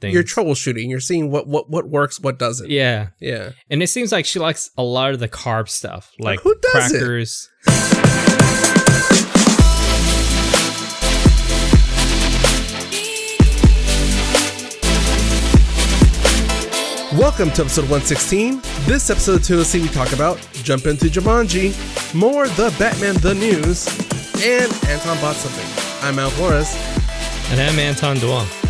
things. You're troubleshooting. You're seeing what what what works, what doesn't. yeah, Yeah. and it seems like she likes a lot of the carb stuff, like who doesn't? crackers. Welcome to episode 116. This episode of TOC we talk about Jump into Jumanji, more The Batman The News, and Anton bought something. I'm Al Flores. And I'm Anton Duan.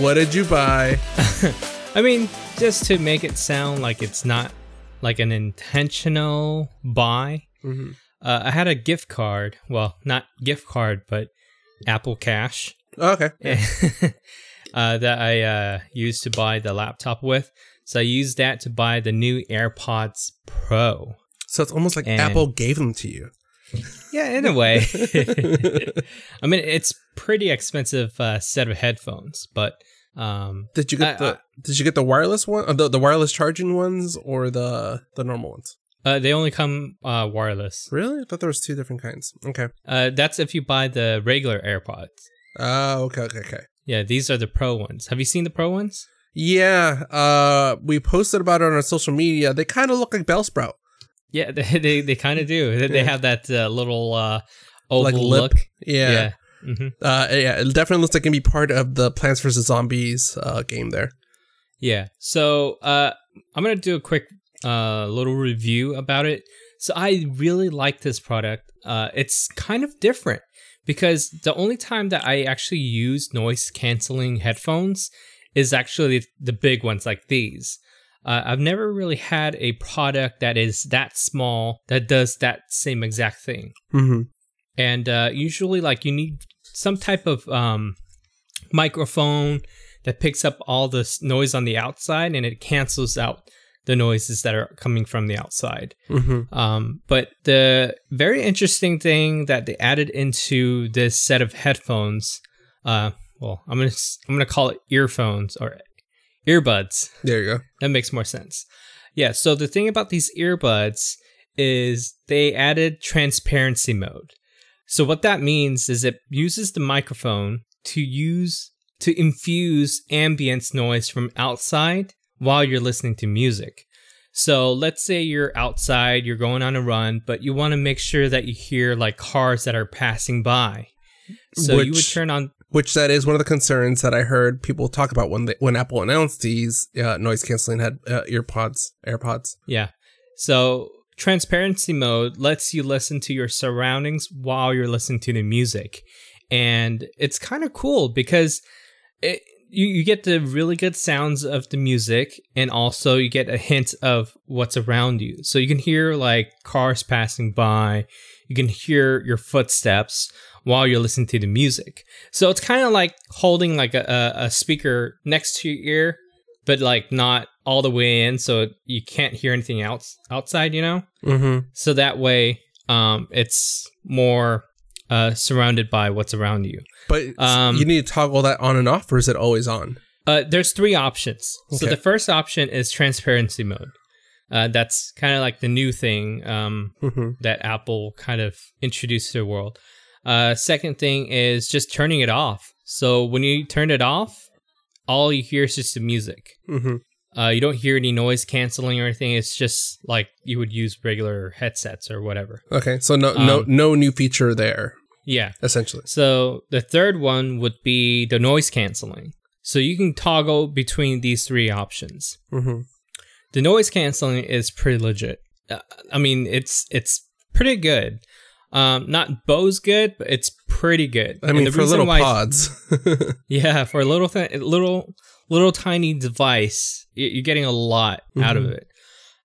What did you buy? I mean, just to make it sound like it's not like an intentional buy, Mhm. uh, I had a gift card. Well, not gift card, but Apple Cash Oh, okay. uh, that I uh, used to buy the laptop with. So I used that to buy the new AirPods Pro. So it's almost like And- Apple gave them to you. Yeah, in a way. I mean, it's pretty expensive uh, set of headphones, but um, Did you get I- the Did you get the wireless one, uh, the the wireless charging ones, or the the normal ones? uh, they only come uh, wireless. Really? I thought there was two different kinds. Okay. Uh, that's if you buy the regular AirPods. Oh, okay, okay, okay. Yeah, these are the pro ones. Have you seen the pro ones? Yeah, uh, we posted about it on our social media. They kind of look like Bellsprout. Yeah, they they, they kind of do. They, they have that uh, little uh, oval Like lip. look. Yeah, Yeah. Hmm Uh, yeah, it definitely looks like it can be part of the Plants vs Zombies uh, game there. Yeah. So uh, I'm gonna do a quick uh, little review about it. So I really like this product. Uh, it's kind of different because the only time that I actually use noise canceling headphones is actually the big ones like these. Uh, I've never really had a product that is that small that does that same exact thing. Mm-hmm. And uh, usually like you need some type of um, microphone that picks up all the noise on the outside and it cancels out the noises that are coming from the outside Mm-hmm. um, but the very interesting thing that they added into this set of headphones uh, well i'm gonna i'm gonna call it earphones or earbuds There you go. that makes more sense. Yeah, so the thing about these earbuds is they added transparency mode. So what that means is it uses the microphone to use to infuse ambience noise from outside while you're listening to music. So let's say you're outside, you're going on a run, but you want to make sure that you hear like cars that are passing by. So you would Which- turn on Which that is one of the concerns that I heard people talk about when they, when Apple announced these uh, noise canceling head uh, earpods, AirPods. Yeah. So transparency mode lets you listen to your surroundings while you're listening to the music. And it's kind of cool because it, you, you get the really good sounds of the music and also you get a hint of what's around you. So you can hear like cars passing by, you can hear your footsteps while you're listening to the music. So it's kind of like holding like a, a, a speaker next to your ear but like not all the way in so you can't hear anything else outside you know? Mm-hmm. so that way um it's more uh surrounded by what's around you. But Um, you need to toggle that on and off, or is it always on? uh there's three options. So the first option is transparency mode. Uh that's kind of like the new thing um Mm-hmm. that apple kind of introduced to the world. Uh second thing is just turning it off. So when you turn it off all you hear is just the music Mm-hmm. Uh, you don't hear any noise canceling or anything. It's just like you would use regular headsets or whatever. Okay, so no no Um, no new feature there Yeah. essentially. So the third one would be the noise canceling. So you can toggle between these three options. Mm-hmm. The noise canceling is pretty legit. Uh, I mean, it's it's pretty good. Um, not Bose good, but it's pretty good. I mean, the for little why- pods. Yeah, for a little th- little little tiny device, you're getting a lot out of Mhm. it.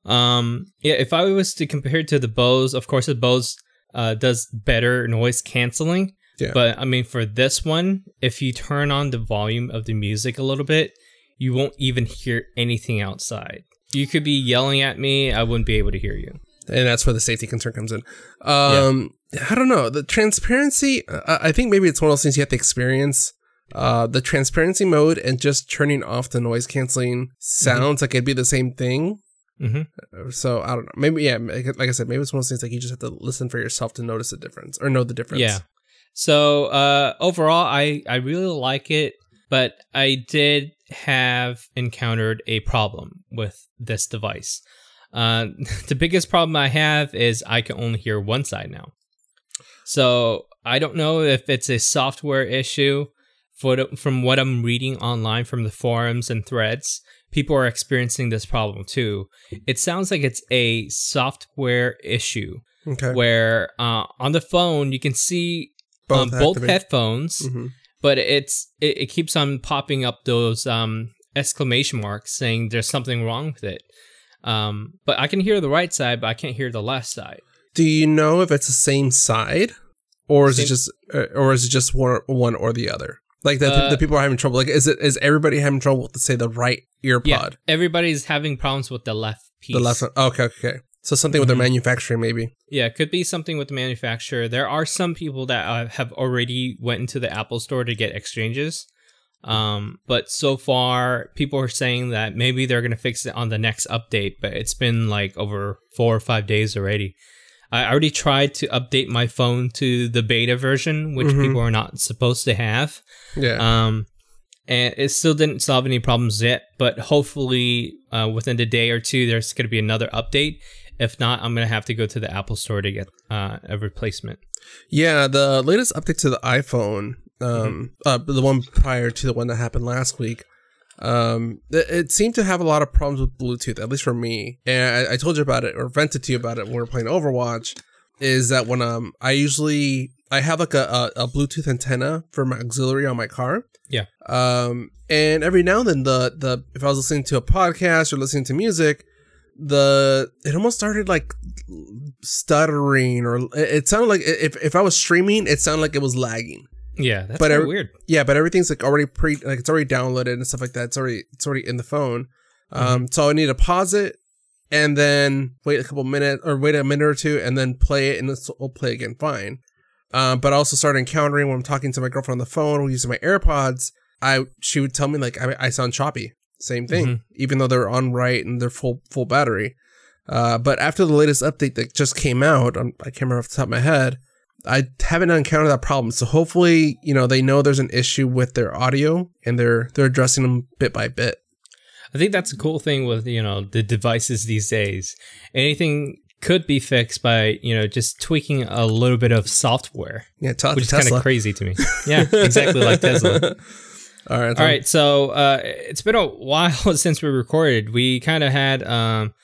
Um, yeah, if I was to compare it to the Bose, of course the Bose uh, does better noise canceling. Yeah. But I mean, for this one, if you turn on the volume of the music a little bit, you won't even hear anything outside. You could be yelling at me, I wouldn't be able to hear you. And that's where the safety concern comes in. Um, I don't know the transparency. Uh, I think maybe it's one of those things you have to experience. Uh, the transparency mode and just turning off the noise canceling sounds like it'd be the same thing. Mm-hmm. So I don't know. Maybe yeah. Like like I said, maybe it's one of those things like you just have to listen for yourself to notice the difference or know the difference. Yeah. So uh, overall, I I really like it, but I did have encountered a problem with this device. Uh, the biggest problem I have is I can only hear one side now. So I don't know if it's a software issue. From what I'm reading online from the forums and threads, people are experiencing this problem too. It sounds like it's a software issue Okay. where uh, on the phone you can see both, um, both headphones, Mhm. but it's it, it keeps on popping up those um, exclamation marks saying there's something wrong with it. Um, but I can hear the right side, but I can't hear the left side. Do you know if it's the same side, or is it just, uh, or is it just one, one or the other? Like the, Uh, the people are having trouble. Like, is it is everybody having trouble with, say, the right ear Yeah, everybody's having problems with the left piece. the left one? Okay, okay. So something with their Mhm. manufacturing, maybe. Yeah, it could be something with the manufacturer. There are some people that uh, have already went into the Apple Store to get exchanges. Um, but so far, people are saying that maybe they're gonna fix it on the next update. But it's been like over four or five days already. I already tried to update my phone to the beta version, which Mhm. people are not supposed to have. Yeah. Um, and it still didn't solve any problems yet. But hopefully, uh, within a day or two, there's going to be another update. If not, I'm going to have to go to the Apple Store to get uh, a replacement. Yeah, the latest update to the iPhone, um, Mm-hmm. uh, the one prior to the one that happened last week, um, it, it seemed to have a lot of problems with Bluetooth, at least for me. And I, I told you about it or vented to you about it when we were playing Overwatch. Is that when um I usually I have like a, a, a Bluetooth antenna for my auxiliary on my car. Yeah. Um, and every now and then the the if I was listening to a podcast or listening to music, the it almost started like stuttering or it, it sounded like if if I was streaming, it sounded like it was lagging. Yeah, that's But kinda weird. Yeah, but everything's like already pre like it's already downloaded and stuff like that. It's already it's already in the phone. Um, so I need to pause it and then wait a couple minutes or wait a minute or two and then play it and it's- it'll play again fine. Um, but I also started encountering when I'm talking to my girlfriend on the phone or using my AirPods, I she would tell me like I, I sound choppy. Same thing, Mhm. even though they're on right and they're full full battery. Uh, but after the latest update that just came out, um, I can't remember off the top of my head. I haven't encountered that problem, so hopefully, you know, they know there's an issue with their audio and they're they're addressing them bit by bit. I think that's a cool thing with you know the devices these days. Anything could be fixed by you know just tweaking a little bit of software, Yeah, tell which is kind of crazy to me. Yeah, exactly like Tesla. All right, All right, so uh, it's been a while since we recorded. We kind of had, um,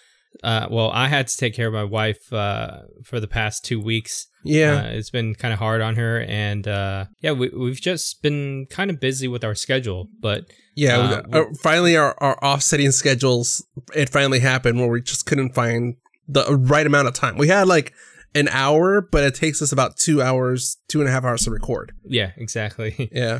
uh, well, I had to take care of my wife uh, for the past two weeks. Yeah, Uh, it's been kind of hard on her, and uh, yeah, we, we've just been kind of busy with our schedule. But yeah. uh, uh, finally, our, our offsetting schedules it finally happened where we just couldn't find the right amount of time. We had like an hour, but it takes us about two hours, two and a half hours to record. yeah, exactly. Yeah.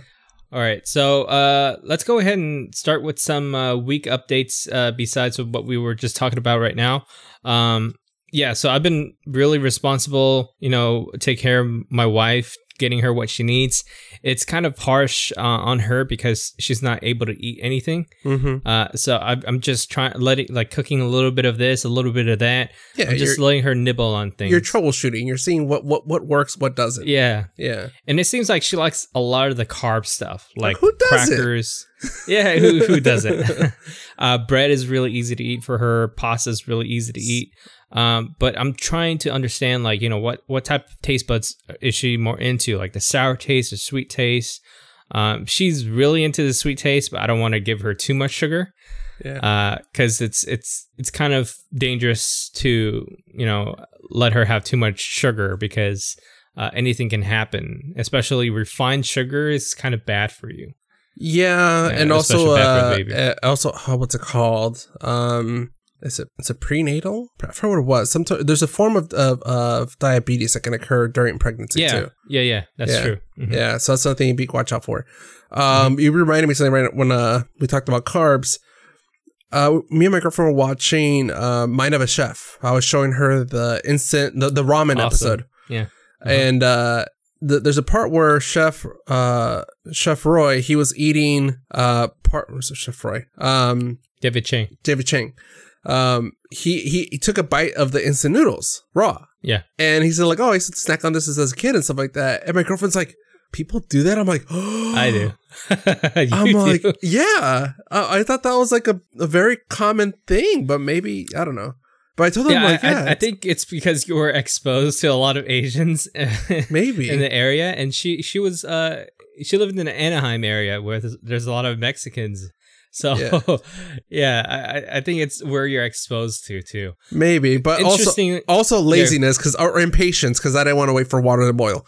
All right, so uh, let's go ahead and start with some uh, week updates uh, besides what we were just talking about right now. Um, yeah, so I've been really responsible, you know, take care of my wife, getting her what she needs. It's kind of harsh uh, on her because she's not able to eat anything. Mm-hmm. Uh, so I, I'm just trying, letting, like, cooking a little bit of this, a little bit of that. Yeah, I'm just letting her nibble on things. you're troubleshooting. You're seeing what what what works, what doesn't. yeah, Yeah. and it seems like she likes a lot of the carb stuff, like who doesn't? crackers. yeah, who, who doesn't? uh, bread is really easy to eat for her. Pasta is really easy to eat. Um, but I'm trying to understand, like, you know, what what type of taste buds is she more into? Like the sour taste, the sweet taste. Um, she's really into the sweet taste, but I don't want to give her too much sugar Yeah. because it's it's it's kind of dangerous to you know let her have too much sugar because uh, anything can happen. Especially refined sugar is kind of bad for you. Yeah, Yeah, and also, uh, uh, also, oh, what's it called? Um, is it it's a prenatal? I forgot what it was. Some there's a form of, of of diabetes that can occur during pregnancy yeah, too. yeah, yeah. That's Yeah. true. Mhm. Yeah, so that's something you be watch out for. Um, you reminded me something right when uh we talked about carbs. Uh, me and my girlfriend were watching uh, Mind of a Chef. I was showing her the instant the, the ramen Awesome. episode. Yeah. Uh-huh. and uh, th- there's a part where Chef uh, Chef Roy he was eating uh part was it Chef Roy um David Chang. David Chang Um, he, he he took a bite of the instant noodles raw. Yeah. and he said like, "Oh, I used to snack on this as a kid and stuff like that." And my girlfriend's like, "People do that?" I'm like, "Oh, I do. I'm do. like, yeah. I, I thought that was like a, a very common thing, but maybe I don't know. But I told him yeah, like, I, yeah, I, I think it's because you were exposed to a lot of Asians maybe. in the area, and she she was uh she lived in the Anaheim area where there's, there's a lot of Mexicans. So Yeah. yeah, I, I- think it's where you're exposed to too. maybe, but also also laziness because or impatience because I didn't want to wait for water to boil.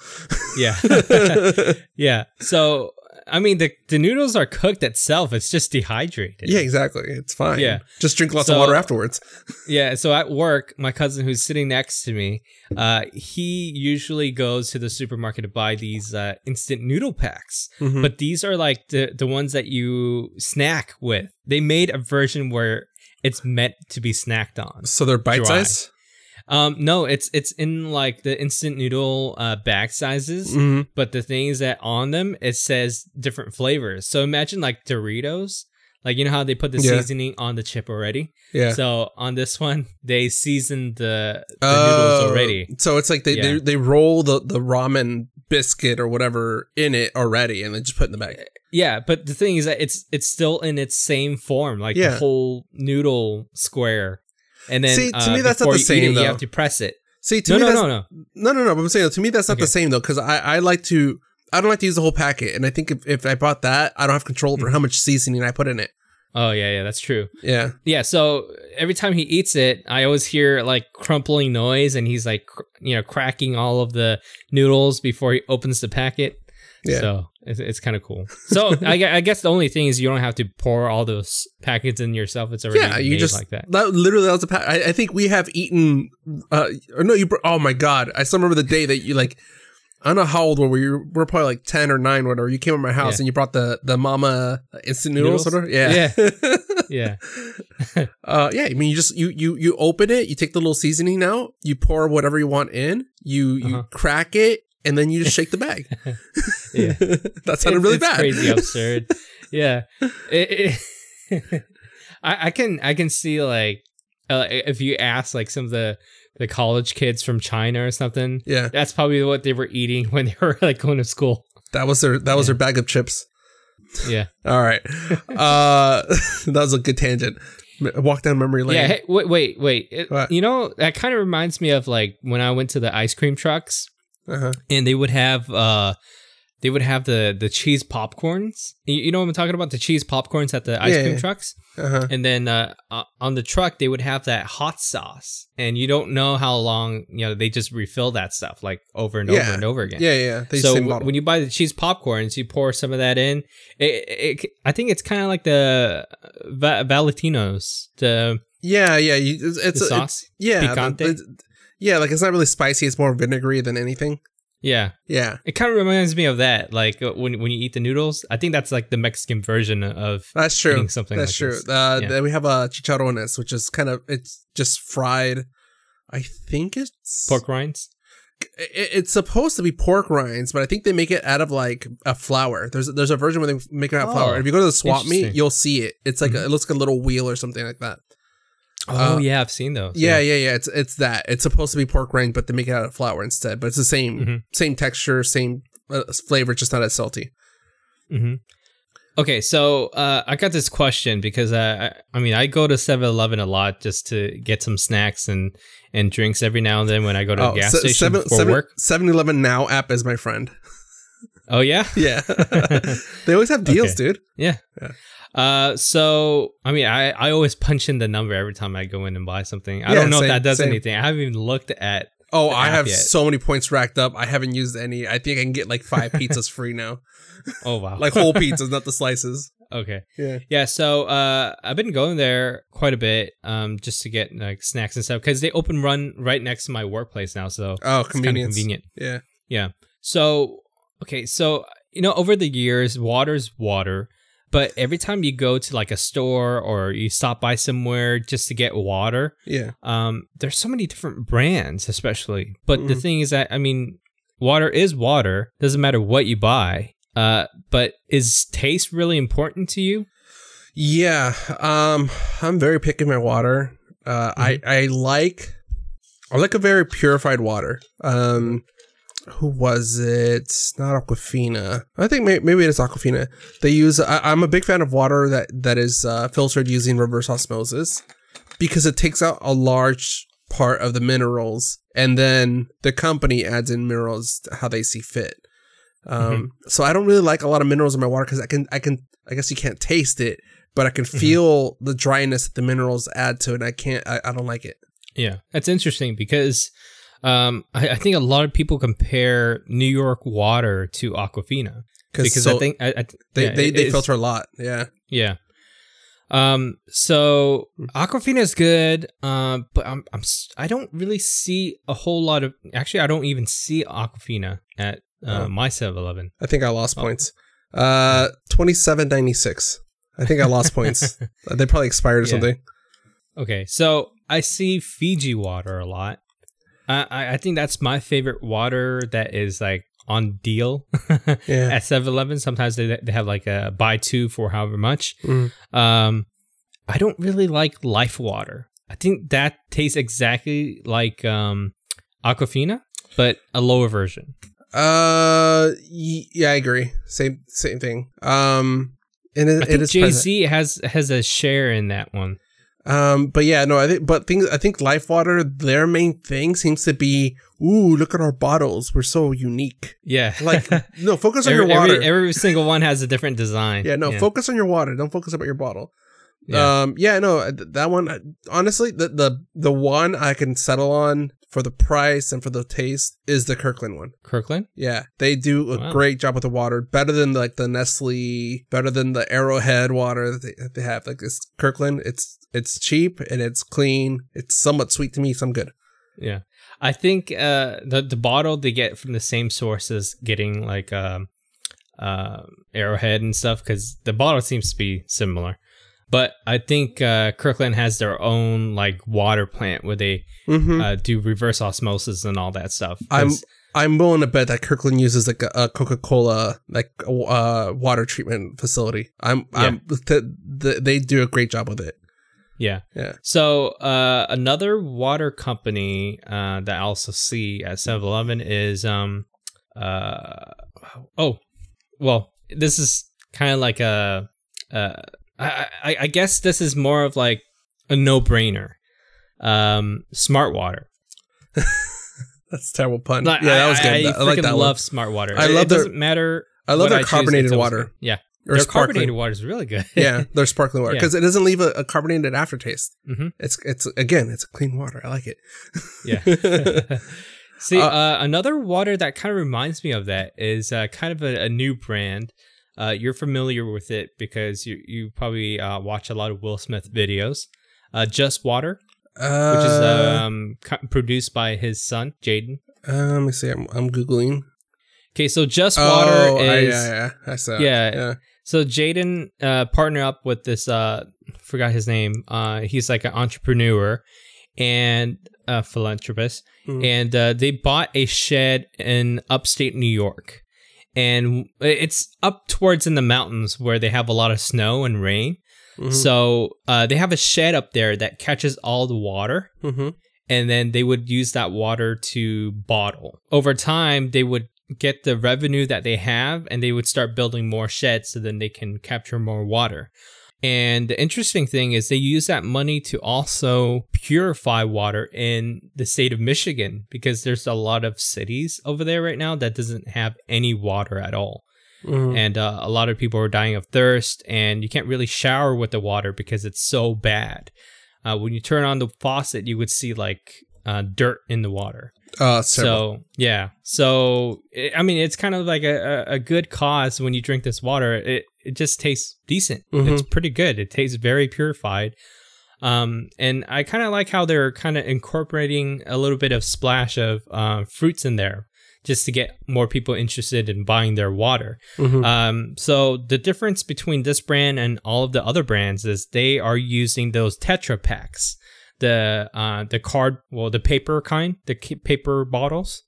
yeah, yeah. So I mean, the the noodles are cooked itself. It's just dehydrated. yeah, exactly. It's fine. Yeah. just drink lots So- of water afterwards. Yeah, so at work, my cousin who's sitting next to me, uh, he usually goes to the supermarket to buy these uh, instant noodle packs. Mhm. But these are like the the ones that you snack with. They made a version where it's meant to be snacked on. so they're bite dry. size. Um, no, it's it's in like the instant noodle uh, bag sizes. hmm But the thing is that on them it says different flavors. So imagine like Doritos. Like you know how they put the Yeah. seasoning on the chip already. Yeah. So on this one, they seasoned the, the Oh, noodles already. So it's like they, they Yeah. they roll the, the ramen biscuit or whatever in it already, and then just put it in the bag. Yeah, but the thing is that it's it's still in its same form, like Yeah. the whole noodle square. And then See, to uh, me, that's not the you same, it, though. You have to press it. See, to No, me, no, that's, no, no. No, no, no. But I'm saying to me that's not the same though, because I, I like to I don't like to use the whole packet, and I think if, if I bought that, I don't have control Mm-hmm. over how much seasoning I put in it. Oh yeah, yeah, that's true. Yeah, Yeah, so every time he eats it, I always hear like crumpling noise, and he's like, cr- you know, cracking all of the noodles before he opens the packet. Yeah. So it's, it's kind of cool. So I, I guess the only thing is you don't have to pour all those packets in yourself. It's already yeah. You just like that. literally that was a pack. I, I think we have eaten. Uh, or no, you. br- Oh my god! I still remember the day that you like. I don't know how old were we? We were probably like ten or nine, whatever. You came to my house Yeah. and you brought the the mama instant noodles, Noodles? whatever. Yeah, Yeah. uh, yeah. I mean, you just you you you open it, you take the little seasoning out, you pour whatever you want in, you you Uh-huh. crack it, and then you just shake the bag. Yeah. that sounded It's- really it's bad. crazy absurd. yeah, It- it- I, I can I can see like uh, if you ask like some of the the college kids from China or something, Yeah, that's probably what they were eating when they were like going to school. that was their that was Yeah. their bag of chips. Yeah, All right, uh, that was a good tangent. Walk down memory lane. yeah. Hey, wait, wait, wait. It- you know that kind of reminds me of like when I went to the ice cream trucks Uh-huh. and they would have uh they would have the the cheese popcorns. You, you know what I'm talking about? The cheese popcorns at the ice Yeah, cream yeah. trucks. Uh-huh. and then uh, uh, on the truck they would have that hot sauce and you don't know how long you know they just refill that stuff like over and Yeah. over and over again Yeah, yeah. They so w- when you buy the cheese popcorns you pour some of that in it, it, i think it's kind of like the uh, Va- valentinos the, yeah, yeah. You, it's, the it's a- sauce yeah, Picante? it's- yeah. Like it's not really spicy. It's more vinegary than anything. yeah Yeah, it kind of reminds me of that like uh, when, when you eat the noodles i think that's like the mexican version of that's true. Eating something that's like true. Uh, Yeah. Then we have uh, chicharrones, which is kind of it's just fried. I think it's pork rinds it- it's supposed to be pork rinds, but I think they make it out of like a flour. There's there's a version where they make it out of flour. Oh, If you go to the swap meet. Mm-hmm. you'll see it. It's like a, it looks like a little wheel or something like that. Oh Uh, yeah i've seen those Yeah, yeah, yeah. It's it's that. It's supposed to be pork rind, but they make it out of flour instead. But it's the same Mhm. same texture, same uh, flavor, just not as salty. hmm Okay, so uh, I got this question because I, I mean I go to 7-Eleven a lot just to get some snacks and, and drinks every now and then when I go to a gas station seven- for seven- work. 7-Eleven Now app is my friend. Oh yeah, Yeah, they always have deals, Okay. dude. yeah. Yeah. Uh, so I mean I, I always punch in the number every time I go in and buy something. I Yeah, don't know same- if that does same. anything. I haven't even looked at. Oh, I have yet. so many points racked up. I haven't used any. I think I can get like five pizzas free now, Oh wow, like whole pizzas, not the slices. okay. Yeah. Yeah, so uh, I've been going there quite a bit, um, just to get like snacks and stuff because they open run right next to my workplace now, so Oh, it's kind of convenient. Yeah. Yeah. So, okay, so you know, over the years, water's water, but every time you go to like a store or you stop by somewhere just to get water, Yeah. um, there's so many different brands, especially. But the Mhm. thing is that I mean, water is water. Doesn't matter what you buy. Uh, but is taste really important to you? Yeah. Um, I'm very picky my water. Uh, I I like I like a very purified water. Um, who was it? Not Aquafina. I think may- maybe it's Aquafina. They use. I, I'm a big fan of water that that is uh, filtered using reverse osmosis because it takes out a large part of the minerals, and then the company adds in minerals how they see fit. Um, so I don't really like a lot of minerals in my water because I can I can I guess you can't taste it, but I can feel the dryness that the minerals add to it. And I can't. I, I don't like it. Yeah, that's interesting because um, I, I think a lot of people compare New York water to Aquafina because so I think I, I, they yeah, they, they filter a lot. Yeah. Yeah. Um. So Aquafina is good. Um. But I'm. I'm. I don't really see a whole lot of. Actually, I don't even see Aquafina at uh, Oh. my 7-Eleven. I think I lost Oh. points. Uh, twenty seven ninety six. I think I lost points. Uh, They probably expired or Yeah. something. Okay. So I see Fiji water a lot. I. I, think that's my favorite water that is like on deal Yeah. at 7-Eleven. Sometimes they they have like a buy two for however much. Mm. Um, I don't really like Life Water. I think that tastes exactly like um, Aquafina, but a lower version. Uh, y- yeah, I agree. Same same thing. Um, and it, I think is Jay. Z has has a share in that one. Um, but yeah, no, I think, but things, I think Life Water, their main thing seems to be, ooh, look at our bottles. We're so unique. Yeah, Like, no, focus on every, your water. Every, every single one has a different design. yeah, no, focus on your water. Don't focus about your bottle. Yeah. Um, yeah, no, th- that one, honestly, the, the, the one I can settle on for the price and for the taste is the Kirkland one. Kirkland. Yeah, they do a Wow. great job with the water. Better than like the Nestle, better than the Arrowhead water that they, that they have. Like this Kirkland, it's it's cheap and it's clean. It's somewhat sweet to me, so I'm good. Yeah, I think uh, the the bottle they get from the same source as getting like um, uh, Arrowhead and stuff because the bottle seems to be similar. But I think uh, Kirkland has their own like water plant where they Mm-hmm. uh, do reverse osmosis and all that stuff. I'm I'm willing to bet that Kirkland uses like a, a Coca Cola like uh, water treatment facility. I'm I'm th- th- they do a great job with it. yeah. Yeah. So uh, another water company uh, that I also see at 7-Eleven is um uh oh well this is kind of like a uh I, I I guess this is more of like a no brainer. Um, Smart Water. That's a terrible pun. Like, yeah, that was good. I, I, like freaking that love one. Smart Water. I It- love it their- doesn't matter. I love their carbonated water. good. Yeah, Or their sparkling. carbonated water is really good. yeah, their sparkling water Yeah. because it doesn't leave a, a carbonated aftertaste. hmm It's it's again, it's a clean water. I like it. Yeah. See, Uh, uh, another water that kind of reminds me of that is uh, kind of a, a new brand. Uh, you're familiar with it because you you probably uh, watch a lot of Will Smith videos. Uh, Just Water, Uh, which is um, produced by his son Jaden. uh, let me see. I'm, I'm googling. Okay, so Just Water oh, I, is yeah, yeah, I saw. Yeah. yeah. so Jaden uh, partnered up with this uh, forgot his name. Uh, he's like an entrepreneur and a philanthropist. Mhm. and uh, they bought a shed in upstate New York. And it's up towards in the mountains where they have a lot of snow and rain. Mhm. So uh, they have a shed up there that catches all the water, Mhm. and then they would use that water to bottle. Over time, they would get the revenue that they have, and they would start building more sheds so then they can capture more water. And the interesting thing is they use that money to also purify water in the state of Michigan because there's a lot of cities over there right now that doesn't have any water at all. Mhm. And uh, a lot of people are dying of thirst and you can't really shower with the water because it's so bad. Uh, when you turn on the faucet, you would see like uh, dirt in the water. It's. So yeah, so i I mean, it's kind of like a, a a good cause when you drink this water. It it just tastes decent. Mhm. It's pretty good. It tastes very purified. Um, and I kind of like how they're kind of incorporating a little bit of splash of uh, fruits in there, just to get more people interested in buying their water. Mhm. Um, so the difference between this brand and all of the other brands is they are using those Tetra packs, the uh, the card, well, the paper kind, the paper bottles,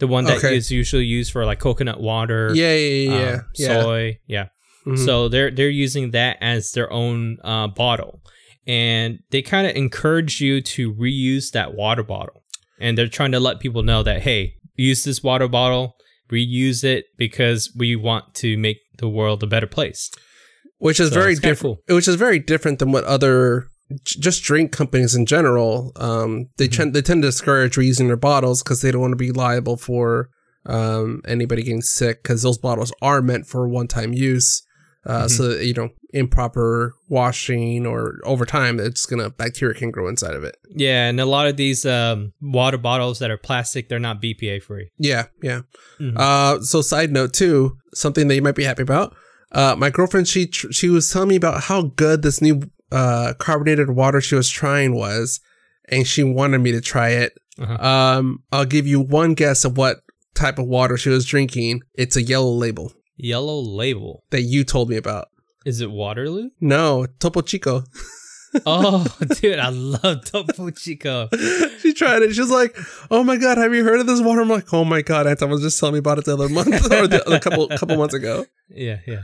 the one that Okay. is usually used for like coconut water, yeah, yeah, yeah, um, yeah. yeah. soy, yeah. Mhm. So they're they're using that as their own uh, bottle, and they kind of encourage you to reuse that water bottle. And they're trying to let people know that hey, use this water bottle, reuse it because we want to make the world a better place. which is So very different. Which is very different than what other just drink companies in general. Um, they Mhm. tend they tend to discourage reusing their bottles because they don't want to be liable for um, anybody getting sick because those bottles are meant for one time use. Uh, Mhm. So that, you know, improper washing or over time, it's gonna bacteria can grow inside of it. Yeah, and a lot of these um, water bottles that are plastic, they're not BPA free. Yeah, yeah. Mhm. Uh, so side note too, something that you might be happy about. Uh, my girlfriend, she tr- she was telling me about how good this new uh carbonated water she was trying was, and she wanted me to try it. Uh-huh. Um, I'll give you one guess of what type of water she was drinking. It's a yellow label Yellow label. that you told me about. Is it Waterloo? No, Topo Chico. oh, dude, I love Topo Chico. she tried it. She was like, "Oh my god, have you heard of this water?" I'm like, "Oh my god, Anton was just telling me about it the other month or the other couple couple months ago." Yeah, yeah.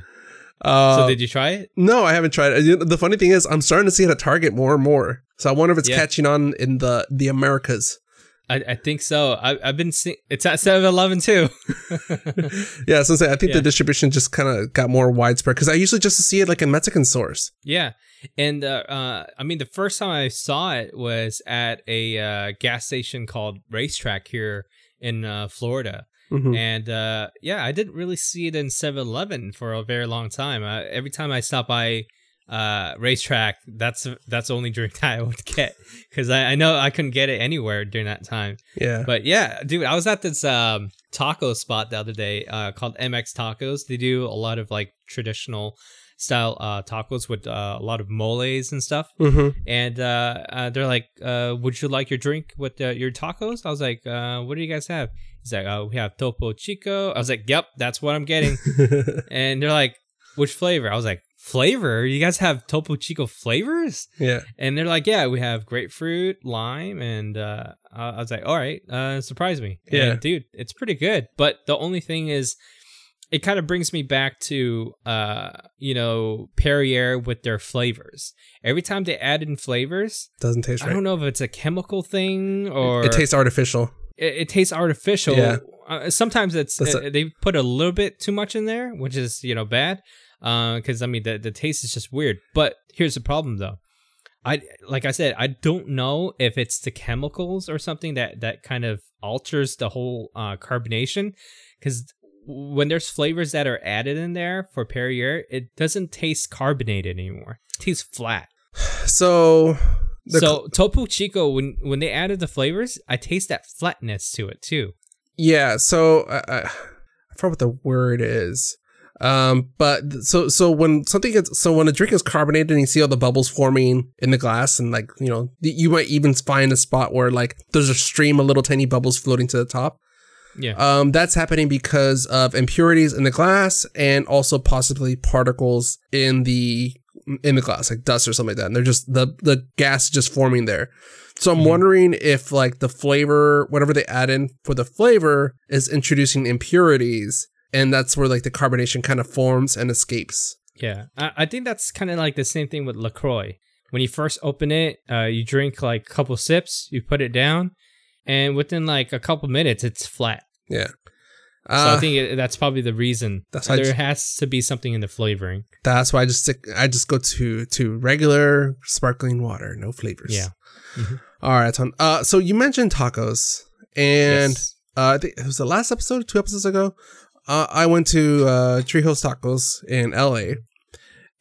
Uh, So did you try it? No, I haven't tried it. The funny thing is, I'm starting to see it at Target more and more. So I wonder if it's Yeah. catching on in the the Americas. I, I think so. I, I've been seeing it's at 7-Eleven too. Yeah, so I think Yeah. the distribution just kind of got more widespread because I usually just see it like in Mexican stores. yeah, and uh, uh, I mean the first time I saw it was at a uh, gas station called RaceTrac here in uh, Florida. Mhm. And uh, yeah, I didn't really see it in 7-Eleven for a very long time. Uh, every time I stop by uh, RaceTrac, that's that's the only drink that I would get because I, I know I couldn't get it anywhere during that time. Yeah. But yeah, dude, I was at this um, taco spot the other day uh, called MX Tacos. They do a lot of like traditional style uh, tacos with uh, a lot of moles and stuff. hmm And uh, uh, they're like, uh, "Would you like your drink with uh, your tacos?" I was like, uh, "What do you guys have?" He's like, "Oh, we have Topo Chico." I was like, "Yep, that's what I'm getting." and they're like, "Which flavor?" I was like, "Flavor? You guys have Topo Chico flavors?" yeah. And they're like, "Yeah, we have grapefruit, lime." And uh, I was like, "All right, uh, surprise me." And, Yeah. dude, it's pretty good. But the only thing is. It kind of brings me back to, uh, you know, Perrier with their flavors. Every time they add in flavors, Doesn't taste right. I right. don't know if it's a chemical thing or it tastes artificial. it, it tastes artificial. Yeah. Uh, sometimes it's That's uh, they put a little bit too much in there, which is you know bad. Because I mean the the taste is just weird. But here's the problem though. I like I said I don't know if it's the chemicals or something that that kind of alters the whole uh, carbonation. Because when there's flavors that are added in there for Perrier, it doesn't taste carbonated anymore. It tastes flat. So, the so Topo Chico, when when they added the flavors, I taste that flatness to it too. yeah. So uh, I, I forgot what the word is. Um, but so so when something gets so when a drink is carbonated and you see all the bubbles forming in the glass and like you know you might even find a spot where like there's a stream of little tiny bubbles floating to the top. Yeah. Um, that's happening because of impurities in the glass and also possibly particles in the in the glass, like dust or something like that. And they're just the the gas just forming there. So I'm Mhm. wondering if like the flavor, whatever they add in for the flavor, is introducing impurities, and that's where like the carbonation kind of forms and escapes. Yeah, I, I think that's kind of like the same thing with Lacroix. When you first open it, uh, you drink like a couple sips, you put it down, and within like a couple minutes, it's flat. Yeah. So Uh, I think it, that's probably the reason. That's there just- has to be something in the flavoring. that's why I just stick. I just go to to regular sparkling water, no flavors. Yeah. Mhm. All right, Uh, so you mentioned tacos, and Yes. uh, I think it was the last episode, two episodes ago. Uh, I went to uh, Treehouse Tacos in LA,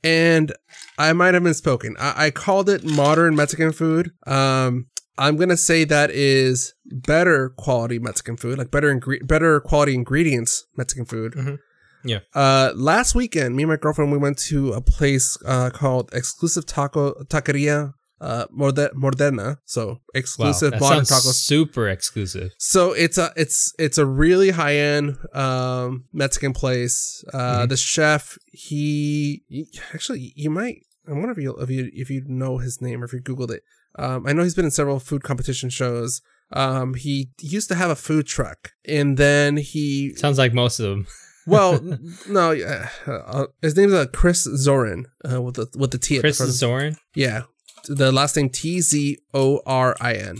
and I might have misspoken. I-, I called it modern Mexican food. Um, I'm gonna say that is better quality Mexican food, like better ingre- better quality ingredients Mexican food. Mhm. Yeah. Uh, last weekend, me and my girlfriend we went to a place uh, called Exclusive Taco Taqueria uh, Morde- Moderna. So wow, exclusive modern sounds tacos. super exclusive. So it's a it's it's a really high end um, Mexican place. Uh, Mhm. The chef he, he- actually you might I wonder if you if you if you know his name or if you googled it. Um, I know he's been in several food competition shows. Um, he, used to have a food truck, and then he Sounds like most of them. well no uh, uh, his name's uh, Chris Tzorin uh, with the with the T at the Chris front. Tzorin. Yeah, the last name T Z O R I N.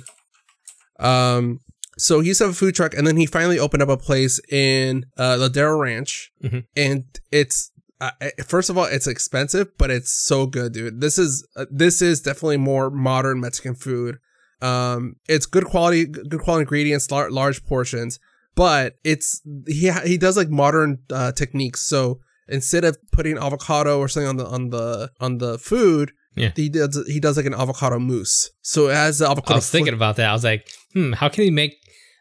Um, so he used to have a food truck, and then he finally opened up a place in uh, Ladera Ranch, Mhm. and it's uh, first of all it's expensive, but it's so good, dude. This is uh, this is definitely more modern Mexican food. Um, it's good quality, good quality ingredients, lar- large portions, but it's he ha- he does like modern uh, techniques. So instead of putting avocado or something on the on the on the food, Yeah. he does he does like an avocado mousse. So it has the avocado. I was thinking about that. I was like, hmm, how can he make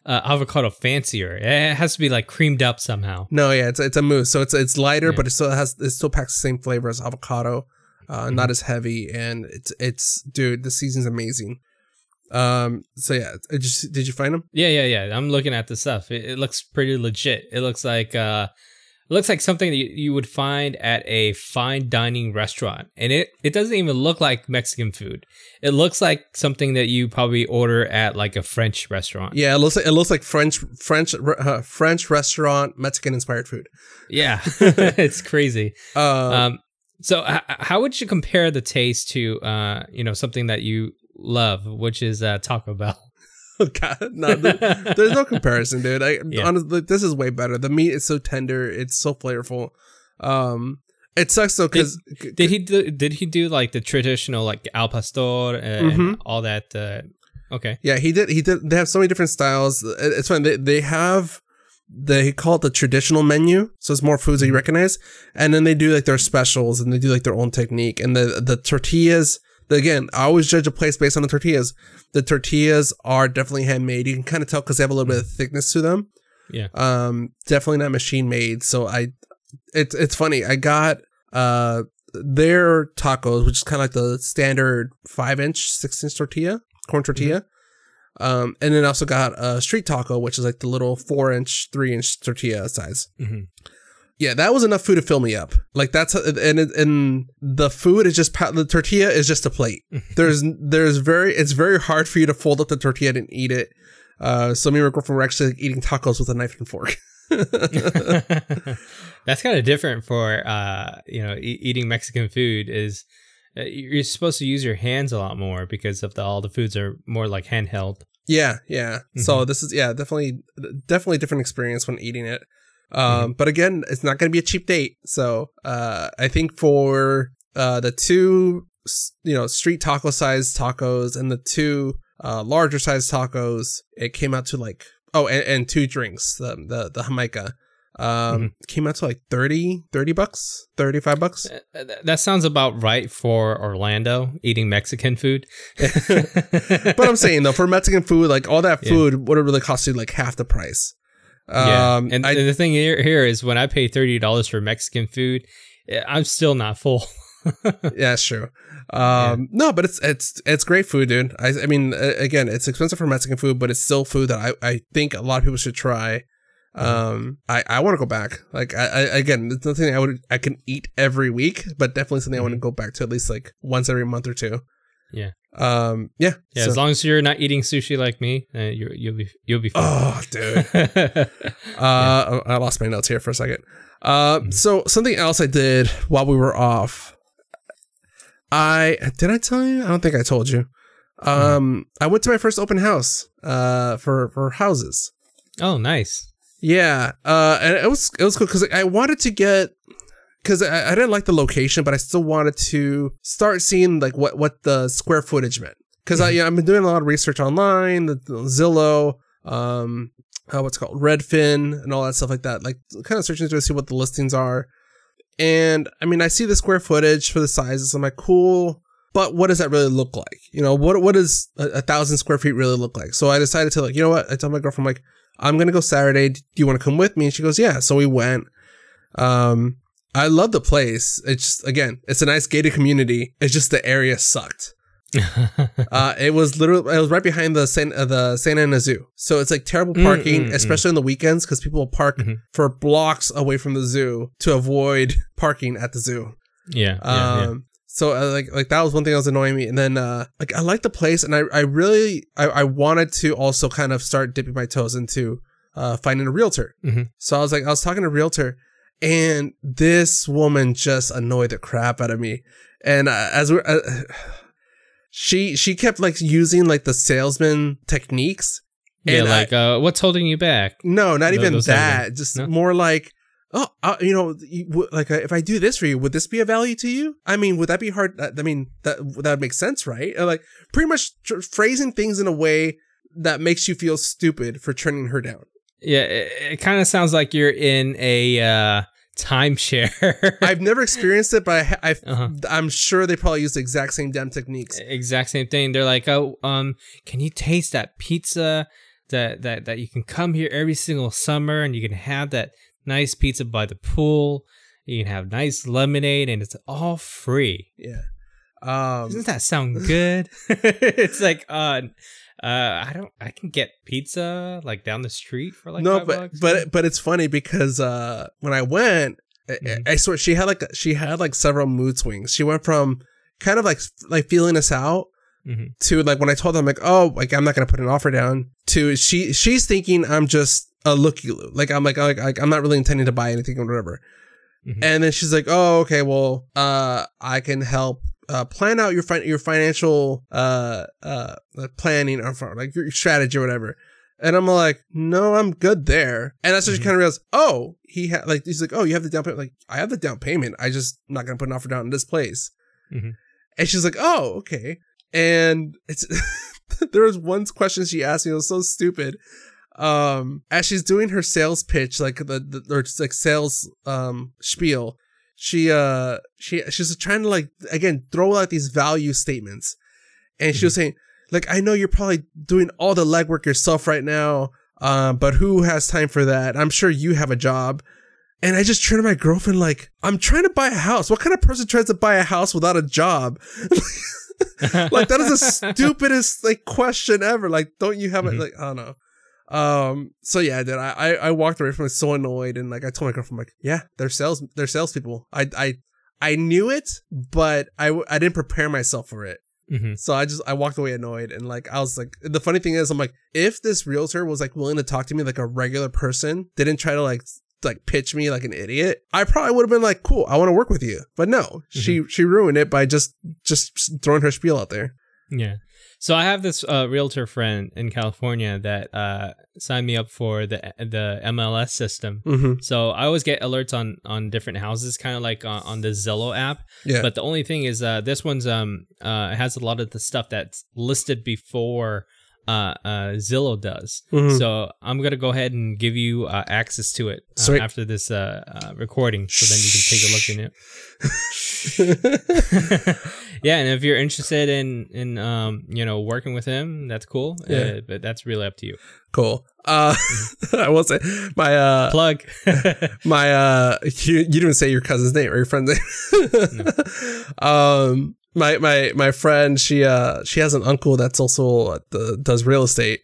uh, avocado fancier? It has to be like creamed up somehow. No, yeah, it's it's a mousse, so it's it's lighter, Yeah. but it still has it still packs the same flavor as avocado, uh, Mm-hmm. not as heavy, and it's it's dude, the season's amazing. Um, so yeah, just did you find them? Yeah, yeah, yeah. I'm looking at the stuff. It, it looks pretty legit. It looks like uh, it looks like something that you, you would find at a fine dining restaurant, and it it doesn't even look like Mexican food. It looks like something that you probably order at like a French restaurant. Yeah, it looks like it looks like French French uh, French restaurant Mexican inspired food. Yeah, it's crazy. Uh, Um, so h- how would you compare the taste to uh, you know, something that you love, which is uh, Taco Bell? God, no, there- there's no comparison, dude. I Yeah. honestly, this is way better. The meat is so tender, it's so flavorful. Um, it sucks though because Did he do, did he do like the traditional like al pastor and Mhm. all that? Uh, okay. Yeah, he did. He did. They have so many different styles. It's fine. They they have they call it the traditional menu, so it's more foods that you recognize, and then they do like their specials and they do like their own technique. And the the tortillas. Again, I always judge a place based on the tortillas. The tortillas are definitely handmade. You can kind of tell because they have a little bit of thickness to them. Yeah. Um, definitely not machine made. So I, it's it's funny. I got uh their tacos, which is kind of like the standard five inch, six inch tortilla, corn tortilla. Um, and then also got a street taco, which is like the little four inch, three inch tortilla size. Mhm. Yeah, that was enough food to fill me up. Like that's and it- and the food is just the tortilla is just a plate. There's there's very it's very hard for you to fold up the tortilla and eat it. Uh, so me and my girlfriend were actually eating tacos with a knife and fork. That's kind of different for uh, you know e- eating Mexican food. Is uh, you're supposed to use your hands a lot more because of the, all the foods are more like handheld. Yeah, yeah. So this is yeah, definitely definitely different experience when eating it. Um but again, it's not going to be a cheap date. So, uh I think for uh the two you know, street taco size tacos and the two uh larger size tacos, it came out to like oh, and, and two drinks, the the the Jamaica. Um came out to like 30 30 bucks, 35 bucks. Uh, That sounds about right for Orlando eating Mexican food. but I'm saying though, for Mexican food, like all that Yeah. food would have really cost you like half the price. Yeah, Um, and, I, and the thing here, here is when I pay thirty dollars for Mexican food, eh, I'm still not full. yeah, it's true. Um, no, but it's it's it's great food, dude. I I mean, again, it's expensive for Mexican food, but it's still food that I I think a lot of people should try. Um, I I want to go back. Like I, I again, it's nothing I would I can eat every week, but definitely something I want to go back to at least like once every month or two. Yeah. Um. Yeah. Yeah, so- as long as you're not eating sushi like me, uh, you you'll be you'll be fine. Oh, dude. Uh, I lost my notes here for a second. Uh, so something else I did while we were off. I did I tell you? I don't think I told you. Um, I went to my first open house. Uh, for for houses. oh, nice. Yeah. Uh, and it was it was cool because I wanted to get because I, I didn't like the location, but I still wanted to start seeing like what what the square footage meant. Because I yeah, I've been doing a lot of research online, the, the Zillow, um, uh, what's it called Redfin, and all that stuff like that. Like kind of searching to see what the listings are. And I mean, I see the square footage for the sizes. I'm like, cool. But what does that really look like? You know, what what does a, a thousand square feet really look like? So I decided to like, you know what? I told my girlfriend like, I'm gonna go Saturday. Do you want to come with me? And she goes, yeah. So we went. Um, I love the place. It's just again, it's a nice gated community. It's just the area sucked. Uh, it was literally it was right behind the San uh, the Santa Ana Zoo, so it's like terrible Mm, parking, mm, mm. especially on the weekends because people park Mhm. for blocks away from the zoo to avoid parking at the zoo. yeah, yeah, yeah. Um, so uh, like like that was one thing that was annoying me, and then uh, like I like the place, and I I really I, I wanted to also kind of start dipping my toes into uh, finding a realtor. Mhm. So I was like I was talking to a realtor, and this woman just annoyed the crap out of me, and uh, as we. Uh, she she kept like using like the salesman techniques. Yeah, And I- like uh, what's holding you back? No, not even those type of that. things. Just No? more like, oh, uh, you know, you, like uh, if I do this for you, would this be a value to you? I mean, would that be hard? I mean, that that would make sense, right? Uh, Like pretty much tr- phrasing things in a way that makes you feel stupid for turning her down. Yeah, it, it kind of sounds like you're in a uh, timeshare. I've never experienced it, but I, I've, uh-huh. I'm sure they probably use the exact same damn techniques. exact same thing. They're like, oh, um, can you taste that pizza that that that you can come here every single summer and you can have that nice pizza by the pool. You can have nice lemonade and it's all free. Yeah. Um, Doesn't that sound good? it's like, uh, uh, I don't, I can get pizza like down the street for like no, five but bucks. but but it's funny because uh, when I went, I- Mhm. I, I swear she had like she had like several mood swings. She went from kind of like like feeling us out Mhm. to like when I told them like oh like I'm not gonna put an offer down to she she's thinking I'm just a looky like I'm like, like like I'm not really intending to buy anything or whatever. Mhm. And then she's like, "Oh, okay. Well, uh, I can help uh, plan out your fin- your financial uh uh like planning or like your strategy or whatever." And I'm like, "No, I'm good there." And that's when she Mhm. kind of realized, "Oh, he had like he's like, oh, you have the down payment. Like, I have the down payment. I just not gonna put an offer down in this place." Mhm. And she's like, "Oh, okay." And it's there was one question she asked me. It was so stupid um as she's doing her sales pitch like the, the or just like sales um spiel she uh she she's trying to like again throw out these value statements and she was saying like i know you're probably doing all the legwork yourself right now uh, but who has time for that i'm sure you have a job and i just turned to my girlfriend like i'm trying to buy a house what kind of person tries to buy a house without a job like that is the stupidest like question ever. Like, don't you have it? Mhm. Like, I don't know. Um. So yeah, dude, I, I I walked away from it so annoyed, and like I told my girlfriend, like, yeah, they're sales, they're salespeople. I I I knew it, but I w- I didn't prepare myself for it. Mhm. So I just I walked away annoyed, and like I was like, the funny thing is, I'm like, if this realtor was like willing to talk to me like a regular person, didn't try to like like pitch me like an idiot, I probably would have been like, cool, I want to work with you. But no, she she ruined it by just just throwing her spiel out there. Yeah. So I have this uh, realtor friend in California that uh, signed me up for the the MLS system. Mm-hmm. So I always get alerts on on different houses, kind of like on, on the Zillow app. Yeah. But the only thing is, uh, this one's um uh has a lot of the stuff that's listed before uh, uh Zillow does. Mhm. So I'm gonna go ahead and give you uh, access to it uh, after this uh, uh, recording, so then you can take a look in it. yeah, and if you're interested in in um you know working with him, that's cool. Yeah. Uh, but that's really up to you. cool. Uh, I will say my uh Plug. my uh you, you didn't say your cousin's name or your friend's name. um my my my friend she uh she has an uncle that's also uh, the, does real estate.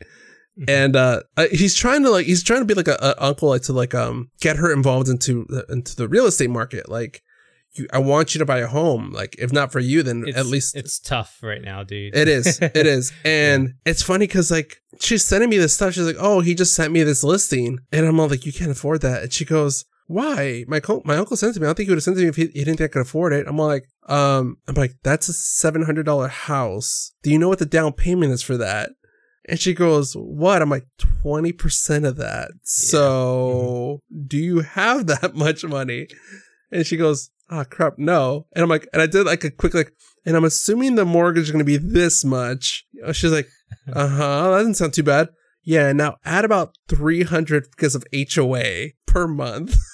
Mhm. And uh, uh, he's trying to like he's trying to be like a, a uncle like to like um get her involved into the, into the real estate market. Like, you, I want you to buy a home. Like, if not for you, then It's- at least it's tough right now, dude. It is. It is. And it's funny because like she's sending me this stuff. She's like, "Oh, he just sent me this listing," and I'm all like, "You can't afford that." And she goes, "Why? My co- my uncle sent it to me. I don't think he would have sent it to me if he, he didn't think I could afford it." I'm like, "Um, I'm like, that's a seven hundred dollar house. Do you know what the down payment is for that?" And she goes, "What?" I'm like, twenty percent of that. So, do you have that much money?" And she goes, "Ah, crap, no." And I'm like, and I did like a quick like and I'm assuming the mortgage is going to be this much. Uh, She's like, uh huh, that doesn't sound too bad. Yeah, now add about 300 because of HOA per month.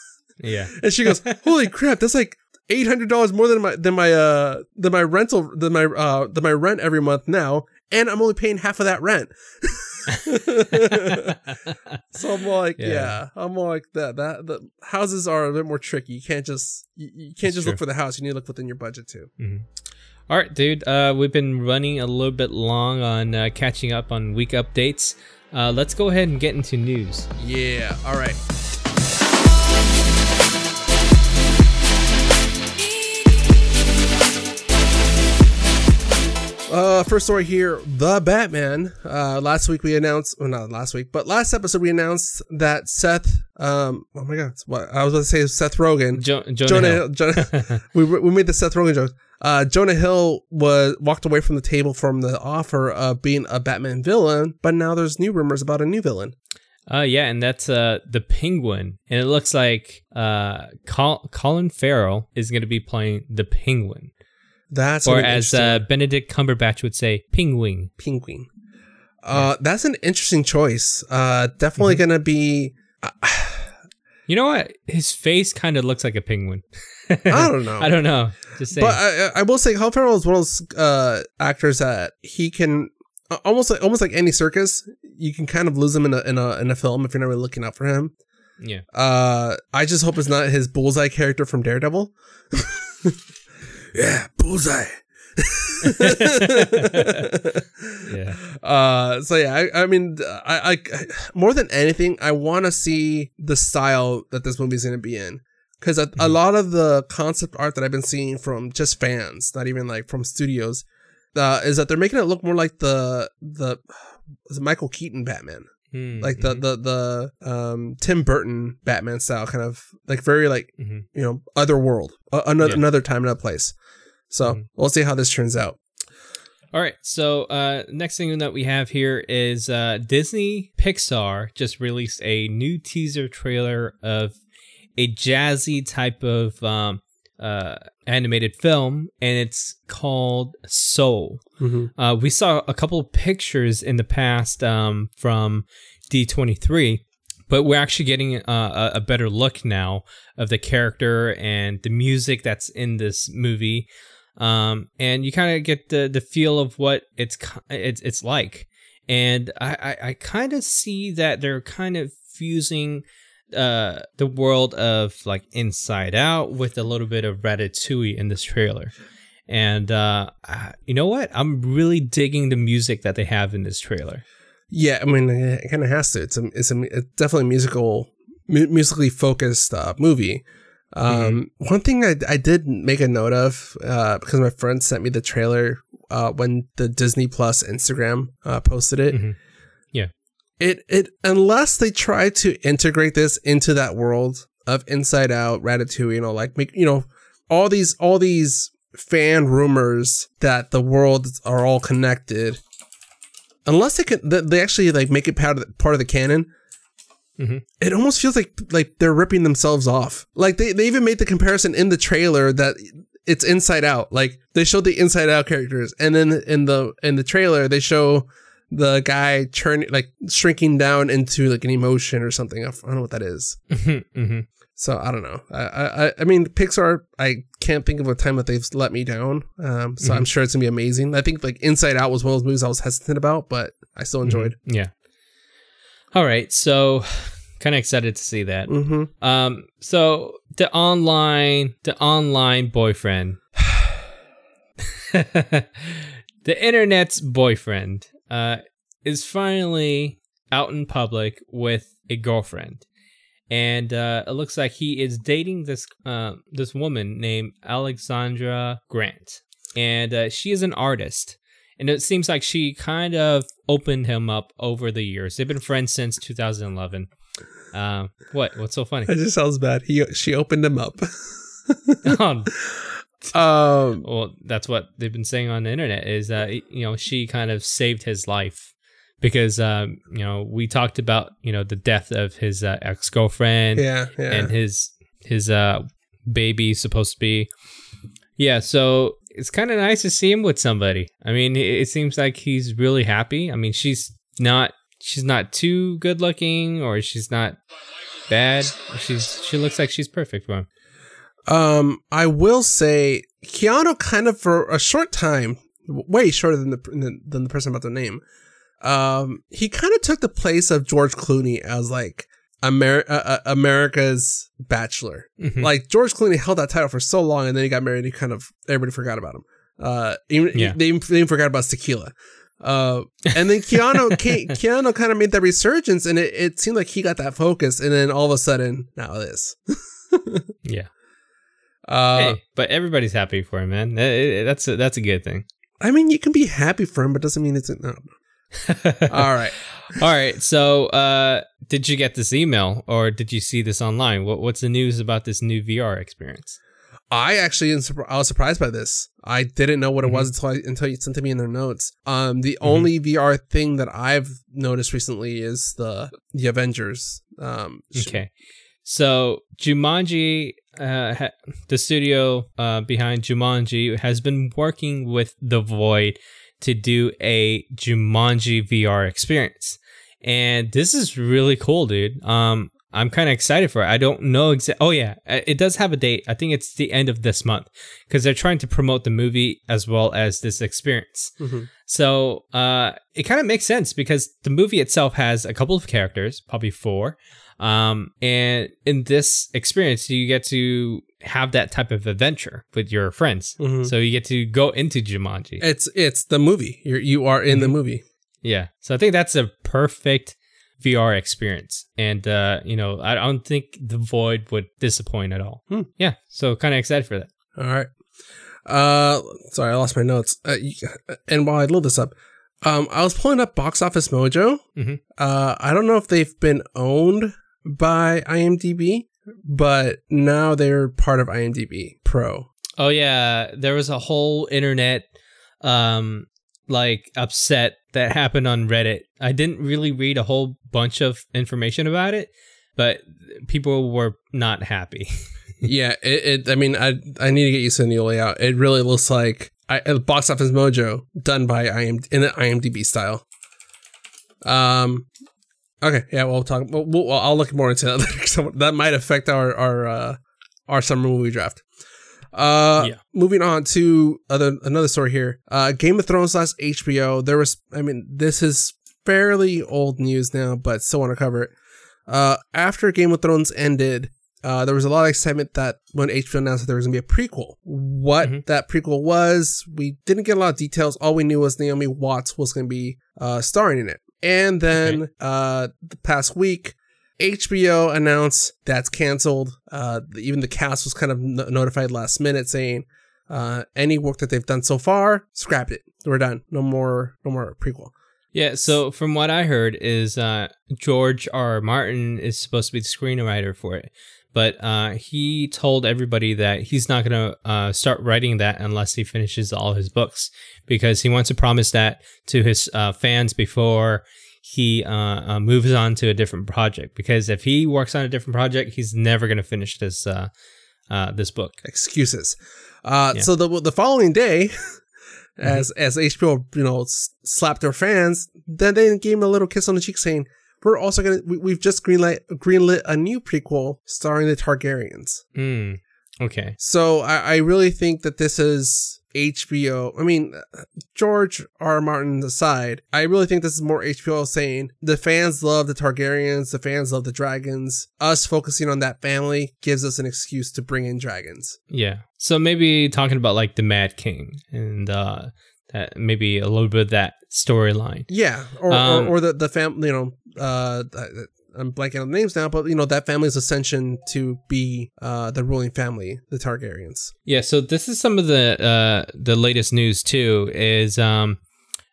Yeah. And she goes, holy crap, that's like $800 more than my, than my, uh, than my rental, than my, uh, than my rent every month now. And I'm only paying half of that rent. so I'm like, yeah. Yeah. I'm like that. That the houses are a bit more tricky. You can't just, you, you can't That's just true. look for the house. You need to look within your budget too. All right, dude. Uh, we've been running a little bit long on uh, catching up on week updates. Uh, let's go ahead and get into news. Yeah. All right. Uh, first story here, the Batman. Uh, last week we announced, well, not last week, but last episode we announced that Seth, um, oh my god, what I was about to say Seth Rogen, Jo- Jonah, Jonah, Jonah we we made the Seth Rogen joke. Uh, Jonah Hill was walked away from the table from the offer of being a Batman villain, but now there's new rumors about a new villain. Uh, yeah, and that's uh the Penguin, and it looks like uh Col- Colin Farrell is going to be playing the Penguin, That's or as uh, Benedict Cumberbatch would say, Penguin. Penguin. Uh, that's an interesting choice. Uh, definitely Mm-hmm. gonna be. uh, You know what? His face kind of looks like a penguin. I don't know. I don't know. Just saying. But I, I will say, Colin Farrell is one of those uh, actors that he can almost like almost like any Circus. You can kind of lose him in a in a in a film if you're not really looking out for him. yeah. Uh, I just hope it's not his Bullseye character from Daredevil. yeah, Bullseye. Yeah. Uh, so yeah, I, I mean, I, I more than anything, I want to see the style that this movie is going to be in, because a, a lot of the concept art that I've been seeing from just fans, not even like from studios, uh, is that they're making it look more like the the Michael Keaton Batman, Hmm, like the the the um Tim Burton Batman style, kind of like very like mhm. you know other world, uh, another Yeah. another time, another place. So Mhm. we'll see how this turns out. All right. So, uh, next thing that we have here is uh, Disney Pixar just released a new teaser trailer of a jazzy type of um, uh, animated film, and it's called Soul. Mm-hmm. Uh, we saw a couple of pictures in the past um, from D23, but we're actually getting uh, a, a better look now of the character and the music that's in this movie. Um, and you kind of get the, the feel of what it's it's it's like, and I I, I kind of see that they're kind of fusing uh the world of like Inside Out with a little bit of Ratatouille in this trailer. And uh, you know what? I'm really digging the music that they have in this trailer. Yeah, I mean, it kind of has to. It's a, it's a, it's definitely a musical, mu- musically focused uh, movie. Um, One thing I, I did make a note of uh, because my friend sent me the trailer uh, when the Disney Plus Instagram uh, posted it. Mhm. It it unless they try to integrate this into that world of Inside Out, Ratatouille, you know, like make you know all these all these fan rumors that the worlds are all connected unless they can they actually like make it part of the, part of the canon Mhm. it almost feels like like they're ripping themselves off like they, they even made the comparison in the trailer that it's inside out like they showed the inside out characters and then in the in the trailer they show the guy turning like shrinking down into like an emotion or something i don't know what that is hmm so I don't know. I I I mean Pixar. I can't think of a time that they've let me down. Um, so I'm sure it's gonna be amazing. I think like Inside Out was one of those movies I was hesitant about, but I still enjoyed. Yeah. All right. So, kind of excited to see that. Mm-hmm. Um. So the online, the online boyfriend, the internet's boyfriend, uh, is finally out in public with a girlfriend, and uh, it looks like he is dating this uh, this woman named Alexandra Grant, and uh, she is an artist. And it seems like she kind of opened him up over the years. They've been friends since 2011. Um, what? What's so funny? It just sounds bad. He she opened him up. Um, um. well, that's what they've been saying on the internet is that you know she kind of saved his life because um, you know we talked about you know the death of his uh, ex girlfriend Yeah. Yeah. and his his uh baby supposed to be yeah so it's kind of nice to see him with somebody i mean it, it seems like he's really happy i mean she's not she's not too good looking or she's not bad she's she looks like she's perfect for him Um, I will say Keanu kind of for a short time, way shorter than the than, the person about the name. Um, he kind of took the place of George Clooney as like Amer- uh, uh, America's Bachelor. Mhm. Like George Clooney held that title for so long, and then he got married. And he kind of everybody forgot about him. Uh, even Yeah. they, they even forgot about Tequila. Uh, and then Keanu, Ke- Keanu kind of made that resurgence, and it, it seemed like he got that focus, and then all of a sudden, now this. yeah Uh, hey, but everybody's happy for him man That- it- that's a, that's a good thing I mean, you can be happy for him, but doesn't mean it's no. All right. All right. So, uh, did you get this email or did you see this online? What, what's the news about this new VR experience? I actually I was surprised by this. I didn't know what it was until I, until you sent it me in their notes. Um, the only VR thing that I've noticed recently is the the Avengers. Um, sh- Okay. So Jumanji, uh, ha- the studio uh, behind Jumanji, has been working with The Void to do a Jumanji VR experience, and this is really cool, dude. Um, I'm kind of excited for it. I don't know exactly. Oh yeah, uh, it does have a date. I think it's the end of this month because they're trying to promote the movie as well as this experience. Mhm. So uh, it kind of makes sense because the movie itself has a couple of characters, probably four. Um, and in this experience, you get to have that type of adventure with your friends. Mhm. So you get to go into Jumanji. It's it's the movie. You're you are in the Mhm. movie. yeah. So I think that's a perfect VR experience. And, uh, you know, I don't think The Void would disappoint at all. Hmm. Yeah. So kind of excited for that. All right. Uh, sorry, I lost my notes. Uh, you, and while I load this up, um, I was pulling up Box Office Mojo. Mhm. Uh, I don't know if they've been owned by IMDb, but now they're part of IMDb Pro. Oh yeah, there was a whole internet um like upset that happened on Reddit. I didn't really read a whole bunch of information about it, but people were not happy. yeah, it, it. I mean, I I need to get used to the new layout. It really looks like I, uh, Box Office Mojo done by IM in an IMDb style. Um. Okay. Yeah. We'll talk. We'll, we'll, I'll look more into that. That might affect our our uh, our summer movie draft. Uh, Yeah. moving on to other another story here. Uh, Game of Thrones slash HBO. There was. I mean, this is fairly old news now, but still want to cover it. Uh, after Game of Thrones ended, uh, there was a lot of excitement that when HBO announced that there was going to be a prequel. What Mhm. that prequel was, we didn't get a lot of details. All we knew was Naomi Watts was going to be uh, starring in it. And then uh, the past week, HBO announced that's canceled. Uh, even the cast was kind of no- notified last minute saying uh, any work that they've done so far, scrapped it. We're done. No more. No more prequel. yeah, so from what I heard is uh George R. R. Martin is supposed to be the screenwriter for it. But uh, he told everybody that he's not going to uh, start writing that unless he finishes all his books because he wants to promise that to his uh, fans before he uh, uh, moves on to a different project. Because if he works on a different project, he's never going to finish this uh, uh, this book. excuses. Uh, Yeah. So the the following day, as as HBO you know slapped their fans, then they gave him a little kiss on the cheek, saying, "We're also gonna we, we've just greenlit greenlit a new prequel starring the Targaryens." Mm, okay. So I, I really think that this is HBO. I mean, George R. R. Martin aside, I really think this is more HBO saying the fans love the Targaryens, the fans love the dragons. Us focusing on that family gives us an excuse to bring in dragons. Yeah. So maybe talking about like the Mad King and uh, that maybe a little bit of that storyline. Yeah, or Um, or, or the the family. You know, uh, I'm blanking on the names now, but you know that family's ascension to be uh the ruling family, the Targaryens. Yeah, so this is some of the uh the latest news too is um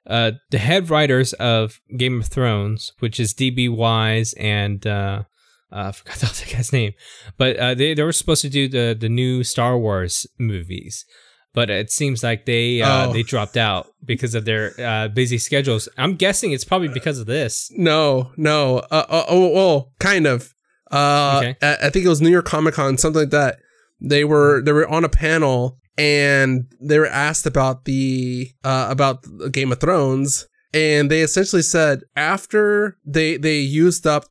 uh the head writers of Game of Thrones, which is DB Weiss and uh uh, I forgot the other guy's name, but uh, they they were supposed to do the the new Star Wars movies, but it seems like they uh, Oh. they dropped out because of their uh, busy schedules. I'm guessing it's probably because of this. No, no, uh, uh, oh, oh, kind of. Uh, Okay. I, I think it was New York Comic Con, something like that. They were they were on a panel and they were asked about the uh about Game of Thrones. And they essentially said after they they used up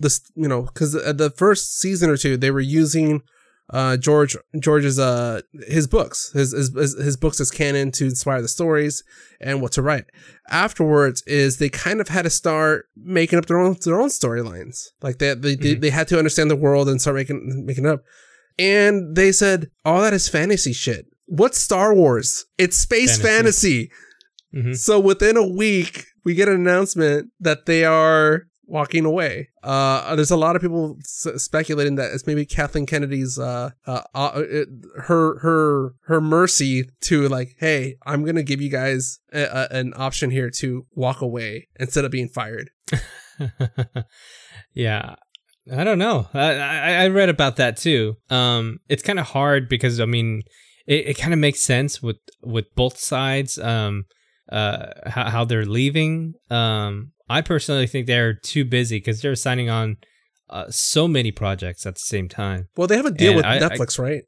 this, you know, because the first season or two they were using uh George George's uh his books his his his, books as canon to inspire the stories and what to write. Afterwards is they kind of had to start making up their own their own storylines. Like they they, they Mhm. they had to understand the world and start making making it up. And they said all that is fantasy shit. What's Star Wars? It's space fantasy. Mhm. So within a week, we get an announcement that they are walking away. Uh, there's a lot of people s- speculating that it's maybe Kathleen Kennedy's uh, uh, uh it, her her her mercy to like, hey, I'm gonna give you guys a, a, an option here to walk away instead of being fired. yeah. I don't know. I, I, I read about that too. Um, it's kind of hard because I mean, it, it kind of makes sense with with both sides. Um, uh, how, how they're leaving. Um, I personally think they're too busy because they're signing on uh, so many projects at the same time. Well, they have a deal And with I- I- Netflix, right?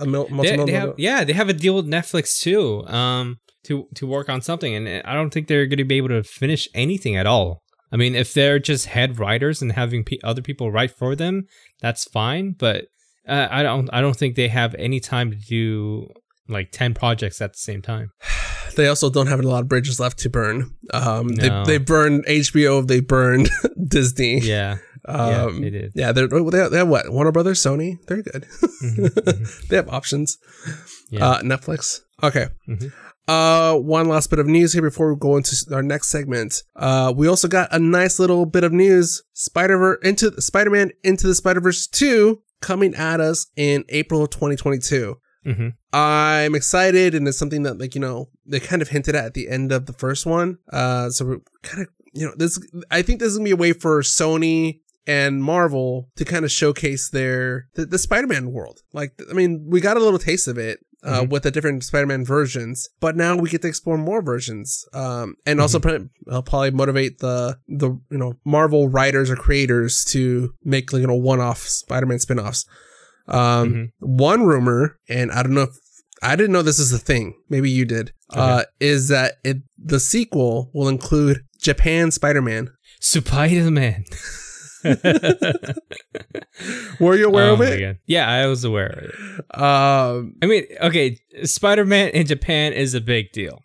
A mil- They, they have, yeah, they have a deal with Netflix too. Um, to to work on something, and I don't think they're going to be able to finish anything at all. I mean, if they're just head writers and having pe- other people write for them, that's fine. But uh, I don't, I don't think they have any time to do like ten projects at the same time. They also don't have a lot of bridges left to burn. Um, No. they they burned HBO. They burned Disney. Yeah, yeah, Um, they did. Yeah, they're they have, they have what Warner Brothers, Sony. They're good. Mhm, mhm. they have options. Yeah. Uh, Netflix. Okay. Mhm. Uh, one last bit of news here before we go into our next segment. Uh, we also got a nice little bit of news: Spider into Spider-Man into the Spider-Verse two coming at us in April of 2022. Mhm. I'm excited, and it's something that like you know they kind of hinted at at the end of the first one. Uh, so we're kind of you know this. I think this is gonna be a way for Sony and Marvel to kind of showcase their the, the Spider-Man world. Like, I mean, we got a little taste of it. Uh, Mhm. with the different Spider-Man versions, but now we get to explore more versions, um, and also Mm-hmm. pr- uh, probably motivate the the you know Marvel writers or creators to make like you know one-off Spider-Man spin-offs. Um, Mhm. One rumor, and I don't know if I didn't know this is a thing. Maybe you did. Uh, is that it? The sequel will include Japan Spider-Man. Spider Man. Were you aware oh of it? Yeah, I was aware of it. Um, I mean, okay, Spider Man in Japan is a big deal.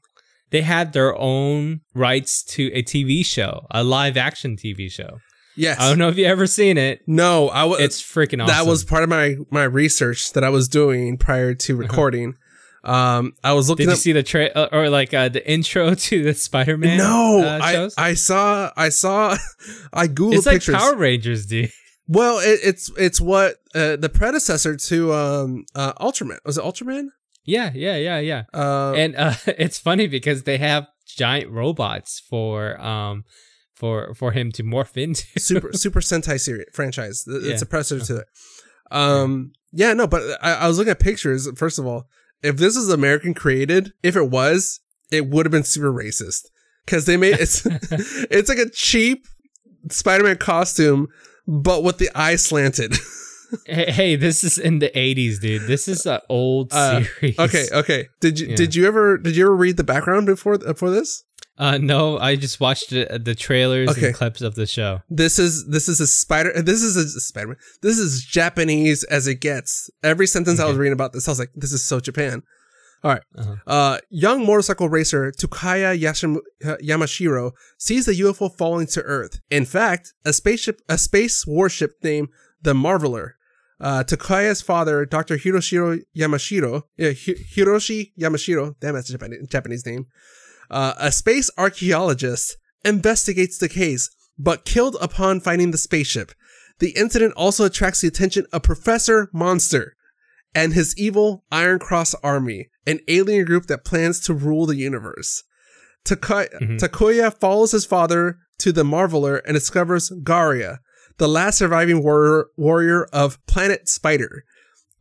They had their own rights to a TV show, a live action TV show. Yes. I don't know if you ever seen it. No, I was. It's freaking awesome. that was part of my my research that I was doing prior to recording. Um, I was looking Uh-huh. Did you see the tra- uh, or like uh, the intro to the Spider Man? no, uh, I? I saw I saw I googled it's like pictures. Power Rangers, dude. well, it, it's it's what uh, the predecessor to um uh Ultraman was it Ultraman? Yeah, yeah, yeah, yeah. Uh, and uh, it's funny because they have giant robots for um for for him to morph into. Super Super Sentai series franchise. It's Yeah. a predecessor to it. Um, yeah, no, but I, I was looking at pictures. First of all, if this is American created, if it was, it would have been super racist because they made it's it's like a cheap Spider-Man costume, but with the eye slanted. hey, hey, this is in the '80s, dude. This is an old Uh, series. okay, okay. Did you Yeah. did you ever did you ever read the background before for this? Uh, no, I just watched the, the trailers Okay. and clips of the show. This is this is a spider. This is a Spider-Man. This is Japanese as it gets. Every sentence I was reading about this, I was like, "This is so Japan." All right. Uh-huh. Uh, young motorcycle racer Takaya Yashim- uh, Yamashiro sees the UFO falling to Earth. In fact, a spaceship, a space warship named the Marveler. Uh, Takaya's father, Dr. Hiroshiro Yamashiro, yeah, Hi- Hiroshi Yamashiro, damn, that's a Japanese name, uh, a space archaeologist, investigates the case, but killed upon finding the spaceship. The incident also attracts the attention of Professor Monster and his evil Iron Cross army, an alien group that plans to rule the universe. Taka- Mhm. Takuya follows his father to the Marveler and discovers Garia, the last surviving warrior, warrior of Planet Spider,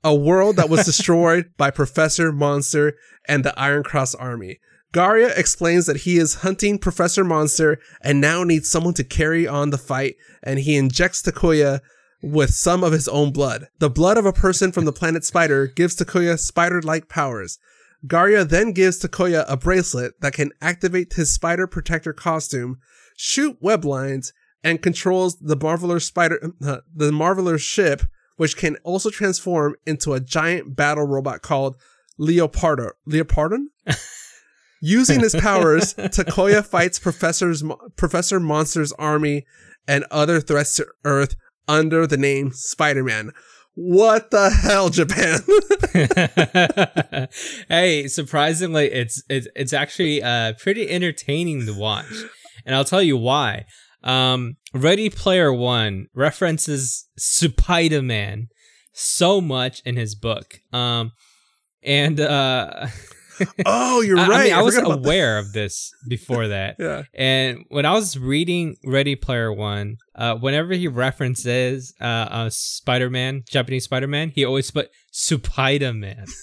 a world that was destroyed by Professor Monster and the Iron Cross army. Garia explains that he is hunting Professor Monster and now needs someone to carry on the fight, and he injects Takuya with some of his own blood. The blood of a person from the planet Spider gives Takuya spider like powers. Garia then gives Takuya a bracelet that can activate his spider protector costume, shoot web lines, and controls the Marveler spider uh, the Marveler ship, which can also transform into a giant battle robot called Leopardo. Leopardon? Using his powers, Takoya fights Professor's, Professor Monster's army and other threats to Earth under the name Spider-Man. What the hell, Japan? hey, surprisingly, it's it's it's actually uh pretty entertaining to watch, and I'll tell you why. Um, Ready Player One references Spider Man so much in his book. Um, and uh, Oh, you're I- right. I mean, I, was about that. aware of this before that. Yeah. And when I was reading Ready Player One, uh, whenever he references uh, uh, Spider Man, Japanese Spider Man, he always put Spider Man.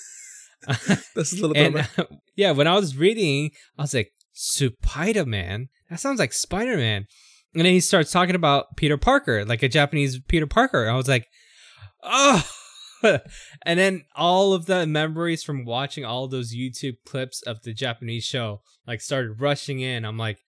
This is a little and of a- yeah, when I was reading, I was like, Spider Man? That sounds like Spider Man. And then he starts talking about Peter Parker, like a Japanese Peter Parker. I was like, oh. and then all of the memories from watching all those YouTube clips of the Japanese show like started rushing in. I'm like,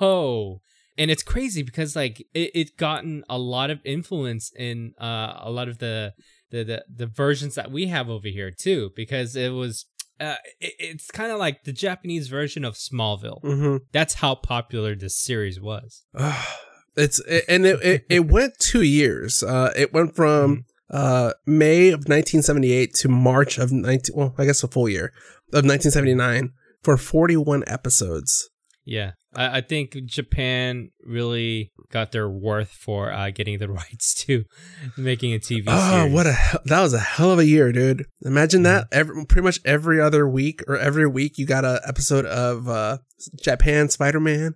oh. And it's crazy because like it, it gotten a lot of influence in uh, a lot of the, the the the versions that we have over here too because it was uh, it, it's kind of like the Japanese version of Smallville. Mhm. That's how popular this series was. it's it, and it, it it went two years. Uh, it went from uh May of 1978 to March of 19. Well, I guess a full year of 1979 for 41 episodes. Yeah, I, I think Japan really got their worth for uh, getting the rights to making a TV show. Oh, series. what a hell- that was a hell of a year, dude! Imagine that. Every, pretty much every other week or every week, you got a episode of uh Japan Spider Man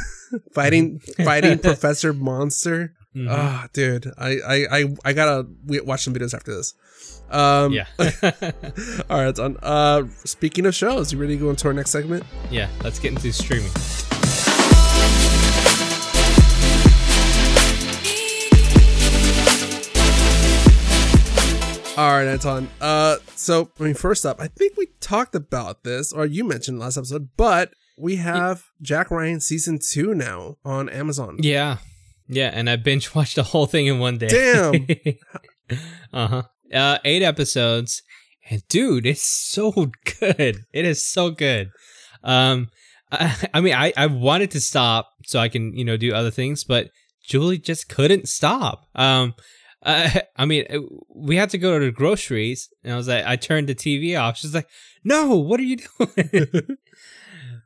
fighting fighting Professor Monster. Mhm. Oh, dude, I I I, I gotta watch some videos after this. Um, yeah, all right, it's on. Uh, speaking of shows, you ready to go into our next segment? yeah. Let's get into streaming. All right, Anton. Uh, so I mean, first up, I think we talked about this, or you mentioned last episode, but we have Jack Ryan season two now on Amazon. Yeah, yeah. And I binge watched the whole thing in one day. Damn. uh-huh. Uh Eight episodes, and dude, it's so good. It is so good. Um, I, I mean, I I wanted to stop so I can you know do other things, but Julie just couldn't stop. Um. I, I mean, uh, we had to go to the groceries, and I was like, I turned the TV off. She's like, "No, what are you doing?"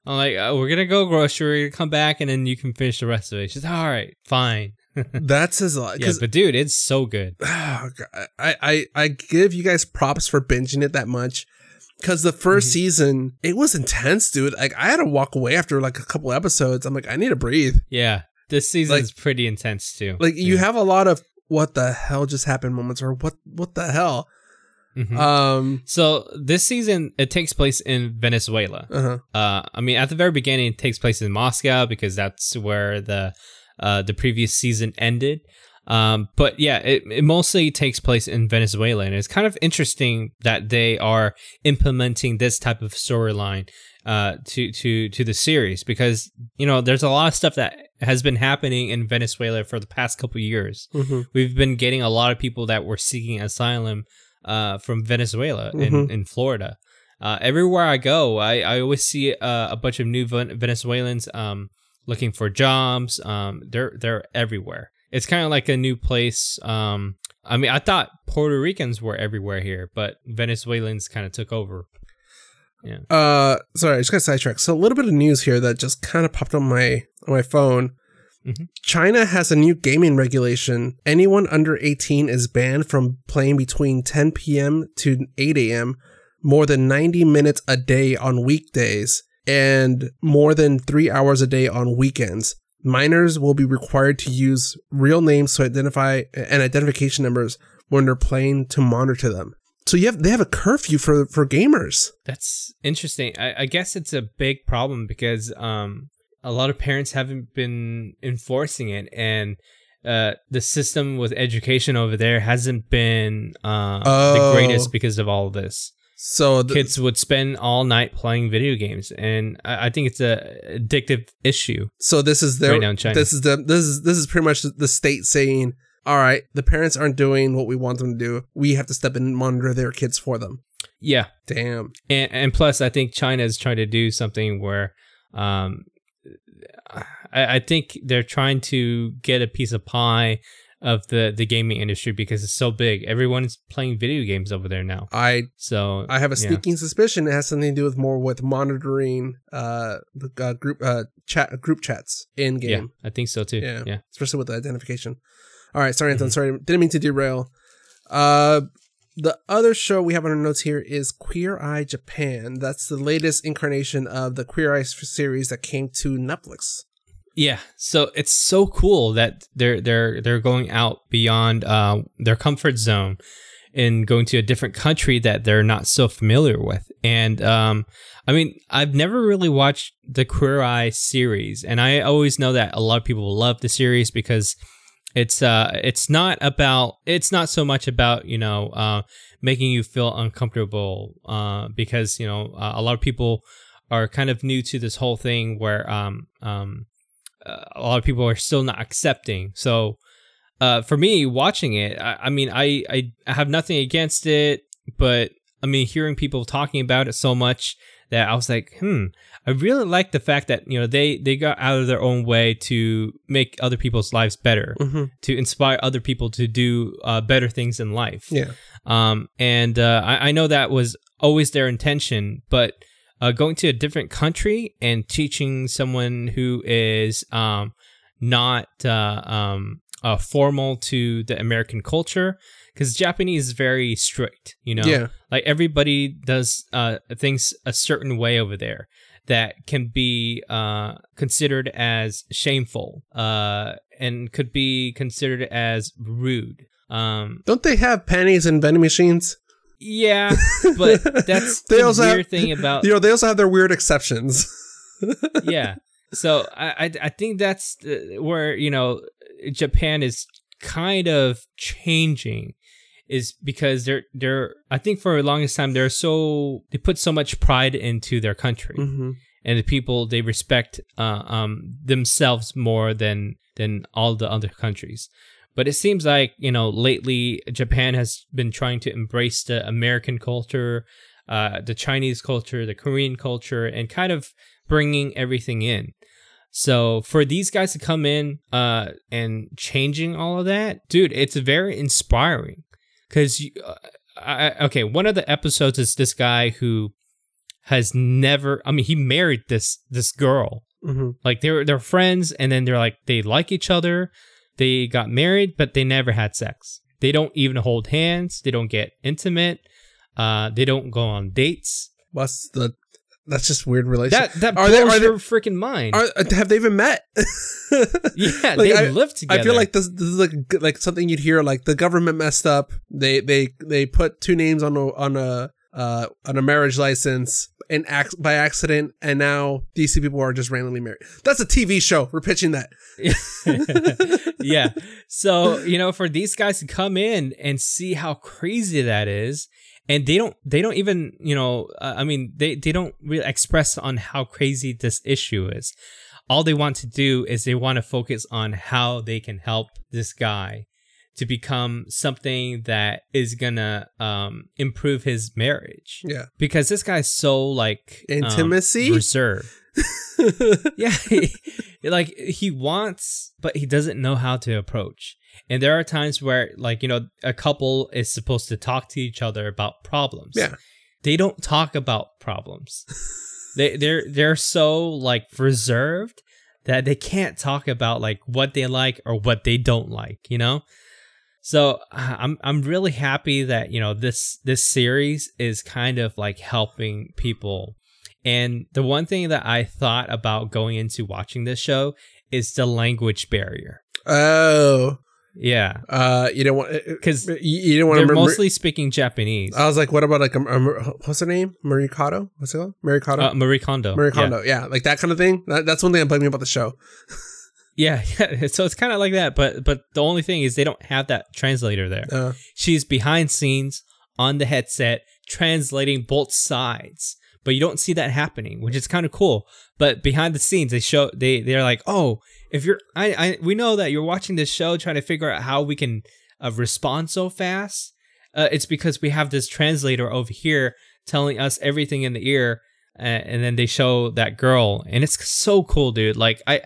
I'm like, uh, "We're gonna go grocery, come back, and then you can finish the rest of it." She's like, "All right, fine." That's his lot. Yeah, but dude, it's so good. I, I I give you guys props for binging it that much. Cause the 1st Mhm. season, it was intense, dude. Like I had to walk away after like a couple episodes. I'm like, I need to breathe. Yeah, this season Like- is pretty intense too. Like you have a lot of what the hell just happened moments, or what what the hell. Mhm. Um. so this season it takes place in Venezuela. Uh huh. Uh, I mean, at the very beginning, it takes place in Moscow because that's where the uh, the previous season ended. Um, but yeah, it, it mostly takes place in Venezuela, and it's kind of interesting that they are implementing this type of storyline uh, to to to the series because you know there's a lot of stuff that has been happening in Venezuela for the past couple years. hmm We've been getting a lot of people that were seeking asylum uh, from Venezuela in, Mhm. in Florida. Uh, everywhere I go, I, I always see uh, a bunch of new Venezuelans um, looking for jobs. Um, they're they're everywhere. It's kind of like a new place. Um, I mean, I thought Puerto Ricans were everywhere here, but Venezuelans kind of took over. Yeah. Uh, sorry, I just got sidetracked. So a little bit of news here that just kind of popped on my on my phone. Mhm. China has a new gaming regulation. Anyone under 18 is banned from playing between 10 p.m. to 8 a.m. more than 90 minutes a day on weekdays and more than three hours a day on weekends. Minors will be required to use real names to identify and identification numbers when they're playing to monitor them. So you have they have a curfew for for gamers. That's interesting. I, I guess it's a big problem because um, a lot of parents haven't been enforcing it, and uh, the system with education over there hasn't been uh, Oh. the greatest because of all of this. So the, Kids would spend all night playing video games, and I, I think it's a addictive issue. so this is their Right now in China. this is the this is this is pretty much the state saying, all right, the parents aren't doing what we want them to do. We have to step in and monitor their kids for them. Yeah, Damn. and, and plus, I think China is trying to do something where, um, I, I think they're trying to get a piece of pie of the the gaming industry because it's so big. Everyone's playing video games over there now. I So I have a yeah. sneaking suspicion it has something to do with more with monitoring uh, the, uh group uh chat group chats in game. Yeah. I think so too. Yeah. Yeah. especially with the identification. All right, sorry, Anton. Mhm. Sorry, didn't mean to derail. Uh, the other show we have on our notes here is Queer Eye Japan. That's the latest incarnation of the Queer Eye series that came to Netflix. Yeah, so it's so cool that they're they're they're going out beyond uh, their comfort zone and going to a different country that they're not so familiar with. And um, I mean, I've never really watched the Queer Eye series, and I always know that a lot of people love the series because it's uh it's not about it's not so much about you know uh making you feel uncomfortable uh because you know uh, a lot of people are kind of new to this whole thing where um um uh, a lot of people are still not accepting so uh for me watching it I, I mean I, I have nothing against it but I mean hearing people talking about it so much that I was like hmm I really like the fact that you know they they got out of their own way to make other people's lives better, Mm-hmm. to inspire other people to do uh, better things in life. Yeah. Um, and uh, I, I know that was always their intention, but uh, going to a different country and teaching someone who is um, not uh, um, uh, formal to the American culture, because Japanese is very strict, you know. Yeah. Like everybody does uh, things a certain way over there that can be uh, considered as shameful uh, and could be considered as rude. Um, Don't they have panties and vending machines? Yeah, but that's They the also have- weird thing about You know, they also have their weird exceptions. yeah. So I I, I think that's where you know Japan is kind of changing is because they're they're I think for the longest time they're so they put so much pride into their country mm-hmm. and the people they respect uh, um themselves more than than all the other countries. But it seems like you know lately Japan has been trying to embrace the American culture, uh, the Chinese culture, the Korean culture, and kind of bringing everything in. So for these guys to come in uh, and changing all of that, dude, it's very inspiring. Because uh, I, okay, one of the episodes is this guy who has never. I mean, he married this this girl. Mm-hmm. Like they're they're friends, and then they're like they like each other. They got married, but they never had sex. They don't even hold hands. They don't get intimate. Uh, they don't go on dates. What's the? That's just weird relationship. That that Are blows they- are they- your freaking mind. Are, uh, have they even met? yeah, Like, they I- live together. I feel like this, this is like like something you'd hear like the government messed up. They they they put two names on a on a uh on a marriage license and ac- by accident, and now two people are just randomly married. That's a TV show. We're pitching that. yeah. So, you know, for these guys to come in and see how crazy that is, and they don't they don't even, you know, uh, I mean, they they don't really express on how crazy this issue is. All they want to do is they want to focus on how they can help this guy to become something that is gonna um, improve his marriage Yeah. because this guy's so like um, Intimacy? reserved. yeah, he, like he wants, but he doesn't know how to approach. And there are times where, like you know, a couple is supposed to talk to each other about problems. Yeah. they don't talk about problems. they they're they're so like reserved that they can't talk about like what they like or what they don't like. You know. So uh, I'm I'm really happy that you know this this series is kind of like helping people. And the one thing that I thought about going into watching this show is the language barrier. oh. Yeah, Uh, you don't want because you, you don't want they're to. mostly speaking Japanese. I was like, what about like a, a- what's her name? Marie Kondo? What's it called? Marie Kondo. Uh, Marie Kondo. Marie Yeah. Kondo. Yeah. like that kind of thing. That, that's one thing bugged me about the show. Yeah, yeah. So it's kind of like that, but but the only thing is they don't have that translator there. Uh, She's behind scenes on the headset translating both sides, but you don't see that happening, which is kind of cool. But behind the scenes, they show they they're like, oh, if you're, I, I we know that you're watching this show trying to figure out how we can uh, respond so fast. Uh, it's because we have this translator over here telling us everything in the ear, uh, and then they show that girl, and it's so cool, dude. Like I.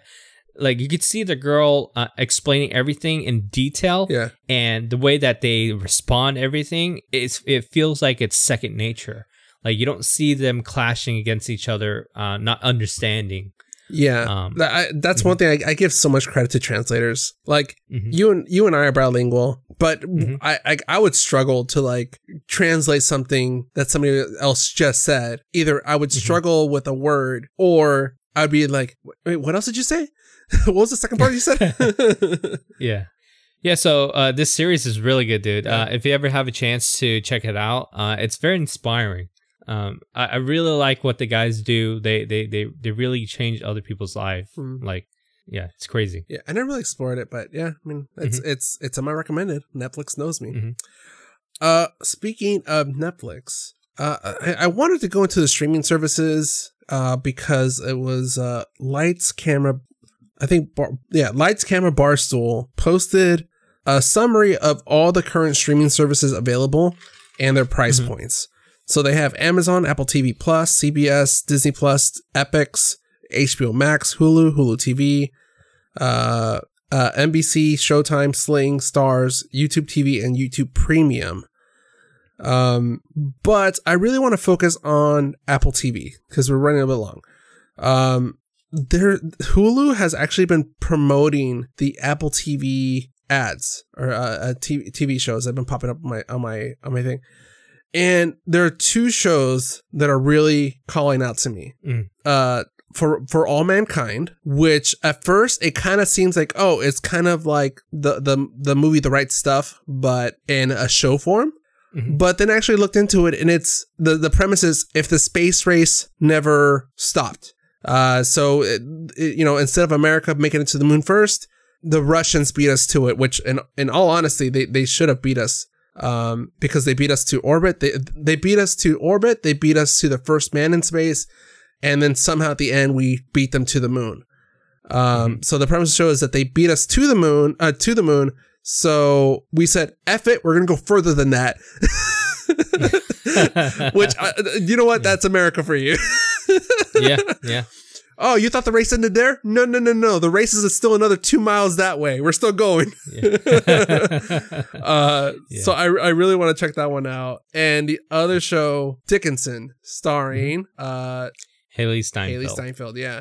Like you could see the girl uh, explaining everything in detail, yeah. and the way that they respond everything it's it feels like it's second nature like you don't see them clashing against each other uh not understanding Yeah. um That- I, that's one thing I, I give so much credit to translators. Like mhm. you and you and I are bilingual, but Mhm. I, I I would struggle to like translate something that somebody else just said. Either I would Mhm. struggle with a word, or I'd be like, "Wait, what else did you say? what was the second part you said?" Yeah. Yeah, so uh, this series is really good, dude. Uh, if you ever have a chance to check it out, uh, it's very inspiring. Um, I, I really like what the guys do. They they they they really change other people's life. Hmm. Like, yeah, it's crazy. yeah, I never really explored it, but yeah, I mean, it's it's it's on my recommended. Netflix knows me. Mhm. Uh, speaking of Netflix, uh, I, I wanted to go into the streaming services uh because it was uh Lights Camera, I think bar, yeah Lights Camera Barstool posted a summary of all the current streaming services available and their price Mhm. points. So they have Amazon, Apple TV Plus, CBS, Disney Plus, Epix, HBO Max, Hulu, Hulu TV, uh, uh, NBC, Showtime, Sling, Starz, YouTube TV, and YouTube Premium. Um, but I really want to focus on Apple TV because we're running a bit long. Um, there, Hulu has actually been promoting the Apple TV ads or uh, uh, TV, TV shows that have been popping up on my on my on my thing. And there are two shows that are really calling out to me. Mm. Uh, for for all mankind, which at first it kind of seems like oh, it's kind of like the the the movie The Right Stuff, but in a show form. Mhm. But then I actually looked into it, and it's the the premise is if the space race never stopped. Uh, so it, it- you know, instead of America making it to the moon first, the Russians beat us to it. Which, in in all honesty, they they should have beat us. Um, because they beat us to orbit. They they beat us to orbit. They beat us to the first man in space, and then somehow at the end we beat them to the moon. Um, so the premise of the show is that they beat us to the moon, uh, to the moon. So we said, "F it, we're gonna go further than that." Which, uh, you know what? That's America for you. yeah, yeah. oh, you thought the race ended there? No, no, no, no. The race is still another two miles that way. We're still going. yeah. Uh, Yeah. So I, I really want to check that one out. And the other show, Dickinson, starring uh, Hailee Steinfeld. Hailee Steinfeld. Yeah.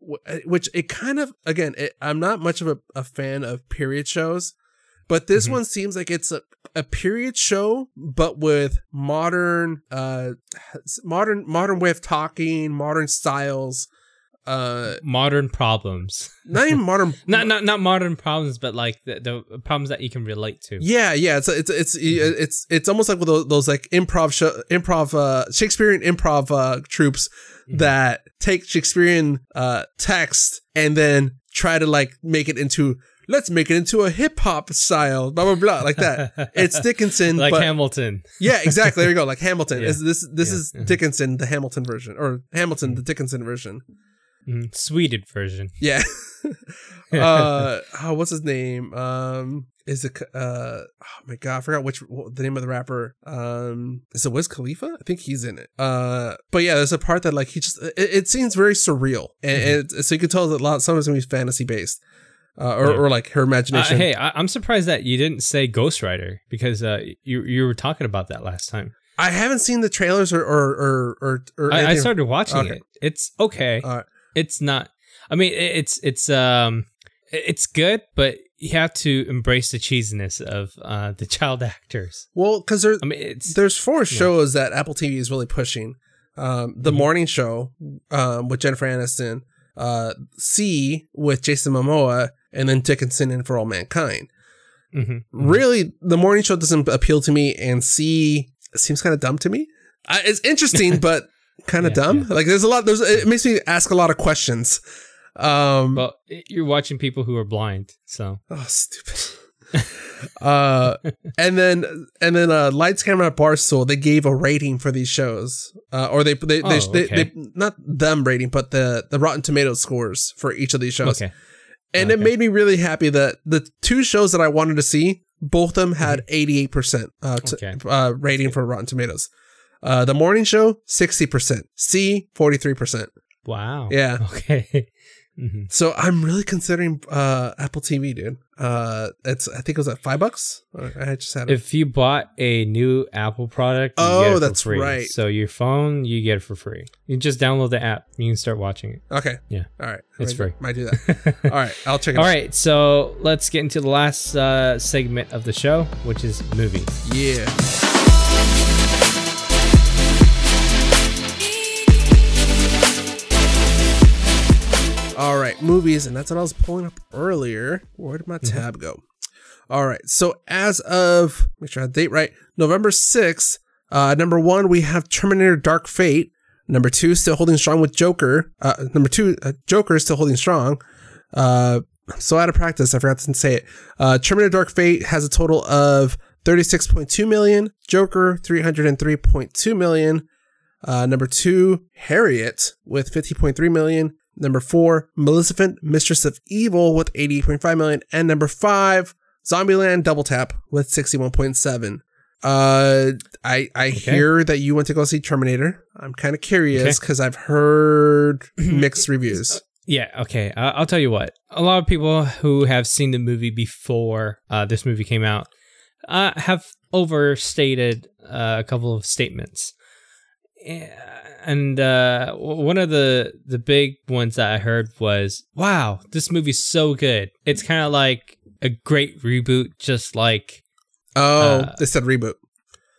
Wh- Which it kind of, again, it, I'm not much of a, a fan of period shows, but this Mhm. one seems like it's a, a period show, but with modern, uh, modern, modern way of talking, modern styles. Uh, Modern problems. not even modern. Not not not modern problems, but like the, the problems that you can relate to. Yeah, yeah, it's it's it's it's it's almost like with those, those like improv show, improv uh Shakespearean improv uh troops Mhm. that take Shakespearean uh text and then try to like make it into let's make it into a hip hop style blah blah blah like that. It's Dickinson, like but Hamilton. yeah, exactly. There you go, like Hamilton. Yeah. Is this this Yeah. is. Dickinson the Hamilton version or Hamilton the Dickinson version? Mm, Swedish version. Yeah. uh, oh, what's his name? Um, is it? Uh, oh my god, I forgot which what, the name of the rapper. Um, is it Wiz Khalifa? I think he's in it. Uh, but yeah, there's a part that like he just it, it seems very surreal, and, and it's- so you can tell that a lot. Some of it's gonna be fantasy based. Uh, or, Yeah. or like her Uh, imagination. hey, I, I'm surprised that you didn't say Ghost Rider because uh, you you were talking about that last time. I haven't seen the trailers or or or or, I, I started watching Okay. it. It's okay. Uh, it's not. I mean, it's it's um, it's good, but you have to embrace the cheesiness of uh the child actors. well, because there's I mean, it's there's four shows that Apple TV is really pushing. Um, the Mhm. morning show um, with Jennifer Aniston, uh, See with Jason Momoa, and then Dickinson and For All Mankind. mhm, mhm. Really, the morning show doesn't appeal to me, and See seems kind of dumb to me. I, it's interesting, but kind of Yeah, dumb. Like there's a lot. There's it makes me ask a lot of questions. Um, Well, you're watching people who are blind, so Oh, stupid. uh, and then and then uh, Lights Camera Barstool they gave a rating for these shows, uh, or they they, they, Oh, they, okay. they not them rating, but the the Rotten Tomatoes scores for each of these shows, okay. And it made me really happy that the two shows that I wanted to see, both of them had eighty eight percent uh t- Okay. uh rating for Rotten Tomatoes. Uh, the morning show sixty percent, See forty three percent. Wow. Yeah. Okay. Mhm. So I'm really considering uh Apple TV, dude. Uh, it's I think it was at five bucks. I just had it. If you bought a new Apple product, you Oh, get it for that's free. right. So your phone, you get it for free. You just download the app. And you can start watching it. okay. Yeah. All right. It's might, free. Might do that. All right. I'll check it All out. right, so let's get into the last uh, segment of the show, which is movies. Yeah. All right, movies, and that's what I was pulling up earlier. Where did my tab go? All right, so as of make sure I have the date right, November sixth. Uh, number one, we have Terminator: Dark Fate. Number two, still holding strong with Joker. Uh, number two, uh, Joker is still holding strong. Uh, I'm so out of practice, I forgot to say it. Uh, Terminator: Dark Fate has a total of 36.2 million. Joker 303.2 million. Uh, number two, Harriet with 50.3 million. Number four, Maleficent, Mistress of Evil with 88.5 million. And number five, Zombieland Double Tap with 61.7. Uh, I I hear that you went to go see Terminator. I'm kind of curious Okay. because I've heard mixed reviews. Yeah, okay. Uh, I'll tell you what. A lot of people who have seen the movie before uh, this movie came out uh, have overstated uh, a couple of statements. And uh, one of the the big ones that I heard was, "Wow, this movie's so good. It's kind of like a great reboot, just like Oh, Uh, they said reboot.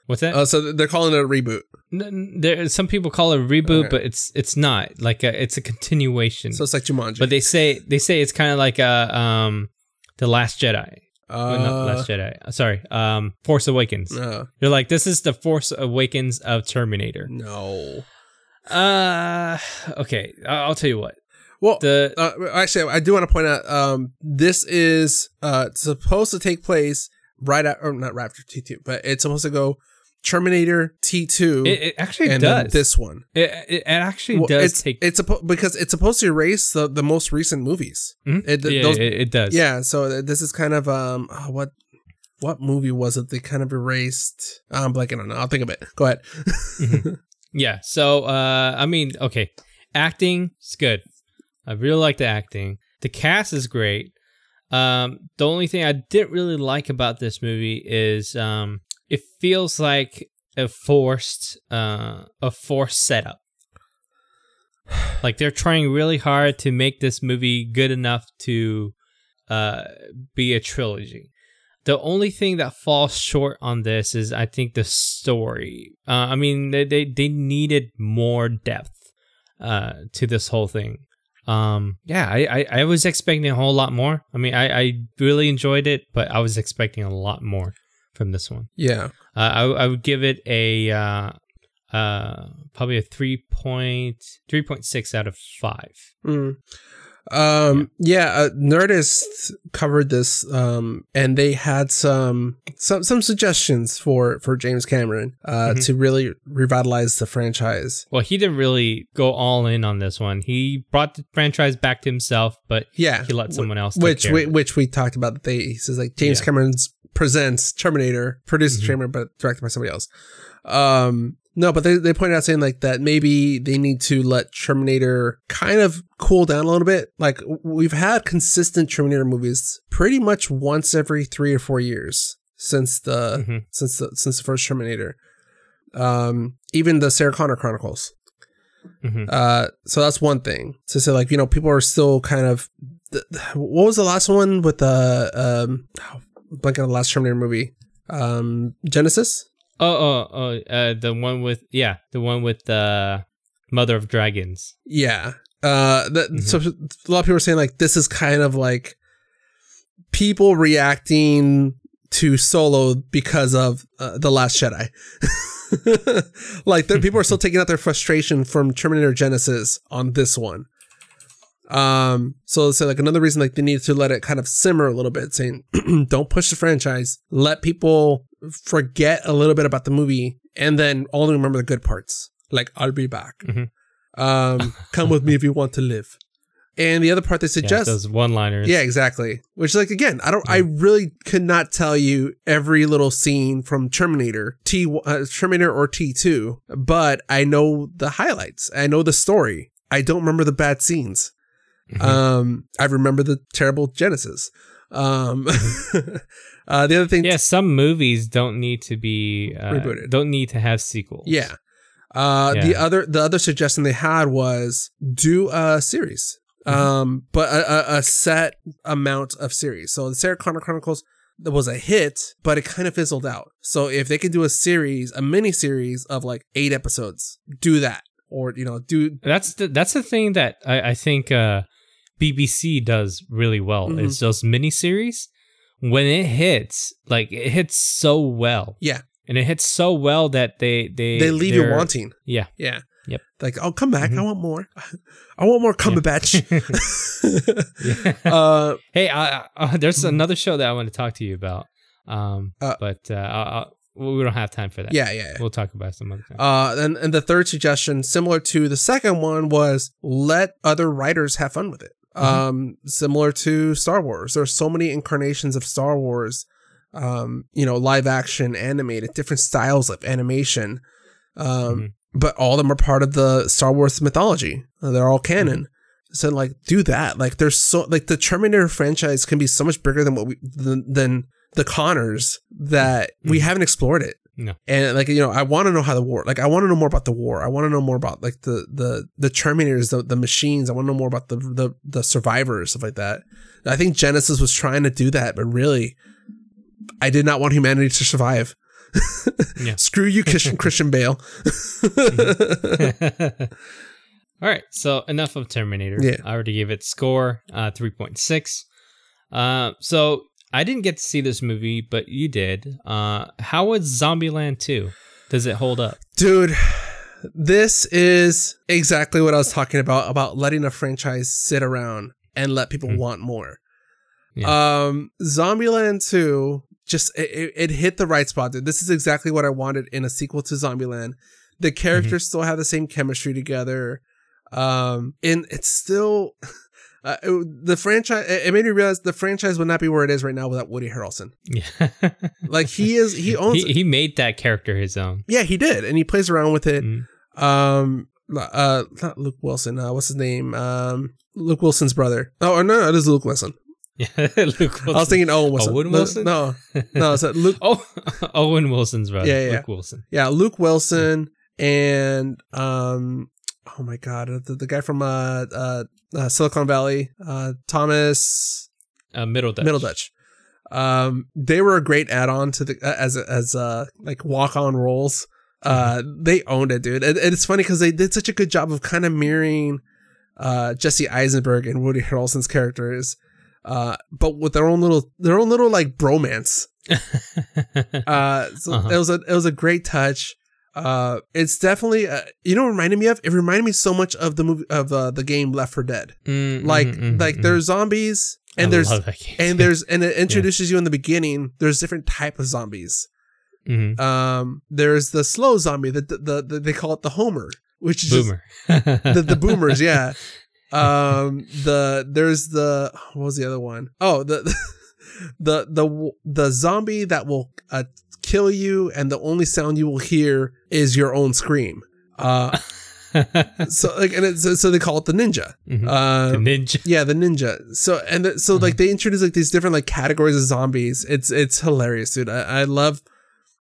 what's that? Oh, so they're calling it a reboot. There, some people call it a reboot, Okay. but it's it's not like a, it's a continuation. So it's like Jumanji. but they say they say it's kind of like a um, the Last Jedi. Well, not uh, Last Jedi. Uh, Sorry, um, Force Awakens. uh, You're like this is the Force Awakens of Terminator. no. Uh, okay. I- I'll tell you what. Well, The uh, actually, I do want to point out um, this is uh, supposed to take place right at, or not right after T2, but it's supposed to go Terminator T2 it, it actually and does. this one. it, it, it actually Well, does it's, take. it's suppo- because it's supposed to erase the, the most recent movies. Mhm. It, yeah, those, it, does. yeah, so this is kind of um oh, what what movie was it they kind of erased? I'm blanking on it. I'll think of it. Go ahead. Yeah. So, uh, I mean, okay, acting is good. I really like the acting. The cast is great. Um, the only thing I didn't really like about this movie is um, it feels like a forced, uh, a forced setup. Like they're trying really hard to make this movie good enough to uh, be a trilogy. The only thing that falls short on this is I think the story. Uh, I mean, they, they they needed more depth uh, to this whole thing. Um, yeah, I, I I was expecting a whole lot more. I mean, I I really enjoyed it, but I was expecting a lot more from this one. Yeah. Uh, I I would give it a uh, uh probably a 3.3.6 out of five. Mm. Um, yeah, uh, Nerdist covered this, um, and they had some some some suggestions for for James Cameron uh, Mhm. to really revitalize the franchise. Well, he didn't really go all in on this one. He brought the franchise back to himself, but Yeah, he let someone else. which we, which we talked about. That they he says like James Yeah. Cameron's presents Terminator, produced Mhm. Terminator, but directed by somebody else. Um, no, but they they pointed out saying like that maybe they need to let Terminator kind of cool down a little bit. Like we've had consistent Terminator movies pretty much once every three or four years since the Mhm. since the since the first Terminator. Um, even the Sarah Connor Chronicles. Mhm. Uh, so that's one thing to say. Like you know, people are still kind of. What was the last one with the um? Oh, blanking on the last Terminator movie. Um, Genisys. Oh, oh, oh, uh, the one with yeah, the one with the Mother of Dragons. Yeah. Uh, that, so a lot of people are saying like this is kind of like people reacting to Solo because of uh, the Last Jedi. like the people are still taking out their frustration from Terminator Genisys on this one. Um, so it's like another reason like they need to let it kind of simmer a little bit, saying don't push the franchise, let people forget a little bit about the movie, and then only remember the good parts. Like I'll be back. Mhm. Um, come with me if you want to live. And the other part they Yeah, suggest, those one-liners. yeah, exactly. Which, like, again, I don't, I really could not tell you every little scene from Terminator T, uh, Terminator or T two, but I know the highlights. I know the story. I don't remember the bad scenes. Mhm. Um, I remember the terrible Genisys. Um, uh, the other thing, Yeah, some movies don't need to be uh, Rebooted. Don't need to have sequels. yeah. Uh, the other the other suggestion they had was do a series, Mm-hmm. um, but a, a, a set amount of series. So the Sarah Connor Chronicles that was a hit, but it kind of fizzled out. So if they could do a series, a mini series of like eight episodes, do that, or you know, do That's the that's the thing that I, I think uh, BBC does really well. Mhm. Is those miniseries when it hits, like it hits so well. Yeah. and it hits so well that they they they leave you wanting. Yeah. Yeah. Yep. Like, oh, come back. I Mhm. want more. I want more Cumberbatch. Yeah. uh, hey, I, I, there's another show that I want to talk to you about. Um, Uh, but uh, I'll, I'll, we don't have time for that. yeah, yeah. yeah. we'll talk about it some other time. Uh, and, and the third suggestion, similar to the second one, was let other writers have fun with it. Mhm. Um, similar to Star Wars. There's so many incarnations of Star Wars, um, you know, live action, animated, different styles of animation. Um, Mhm. but all of them are part of the Star Wars mythology. Uh, They're all canon. So like, do that. Like, there's so like the Terminator franchise can be so much bigger than what we than, than the Connors that we Mhm. haven't explored it. No. And like you know, I want to know how the war. Like, I want to know more about the war. I want to know more about like the the the Terminators, the the machines. I want to know more about the the the survivors, stuff like that. I think Genisys was trying to do that, but really, I did not want humanity to survive. Yeah. Screw you, Christian Christian Bale. All right, so enough of Terminator. Yeah. I already gave it score uh, three point six. Uh, so I didn't get to see this movie, but you did. Uh, how was Zombieland two? Does it hold up? Dude, this is exactly what I was talking about about letting a franchise sit around and let people Mhm. want more. Yeah. Um Zombieland 2 just it, it, it hit the right spot. Dude. This is exactly what I wanted in a sequel to Zombieland. The characters still have the same chemistry together. Um and it's still uh, it- the franchise it made me realize the franchise would not be where it is right now without Woody Harrelson. Yeah. Like he is he owns he, he made that character his own. Yeah, he did and he plays around with it. Mm. um uh not Luke Wilson, uh what's his name? Um Luke Wilson's brother. Oh no, no, it is Luke Wilson. Yeah, Luke Wilson. I was thinking Owen Wilson. Owen No, Wilson? No, no, it's Luke oh, Owen Wilson's brother. Yeah, yeah. Luke Wilson. yeah, Luke Wilson and um oh my god, the, the guy from uh, uh uh Silicon Valley, uh Thomas Uh, Middleditch. Middle Dutch. Um they were a great add-on to the uh, as as uh like walk-on roles. Uh they owned it, dude. And, and it's funny cuz they did such a good job of kind of mirroring uh Jesse Eisenberg and Woody Harrelson's characters. Uh but with their own little their own little like bromance. Uh, so Uh-huh. it was a it was a great touch. Uh, it's definitely uh, you know reminded me of. It reminded me so much of the movie of uh, the game Left 4 Dead. Mm, Like mhm, mhm, like mhm. there's zombies and I there's love that game. and there's and it introduces you in the beginning. There's different type of zombies. Mhm. Um, there's the slow zombie that the, the, the they call it the Homer, which is just- Boomer. the the boomers, yeah. Um, the there's the what was the other one? Oh, the the the the zombie that will uh, kill you, and the only sound you will hear is your own scream. Uh, so like, and it's, so they call it the ninja. Mhm. Uh, the ninja. yeah, the ninja. So and the, so like they introduce like these different like categories of zombies. It's it's hilarious, dude. I, I love,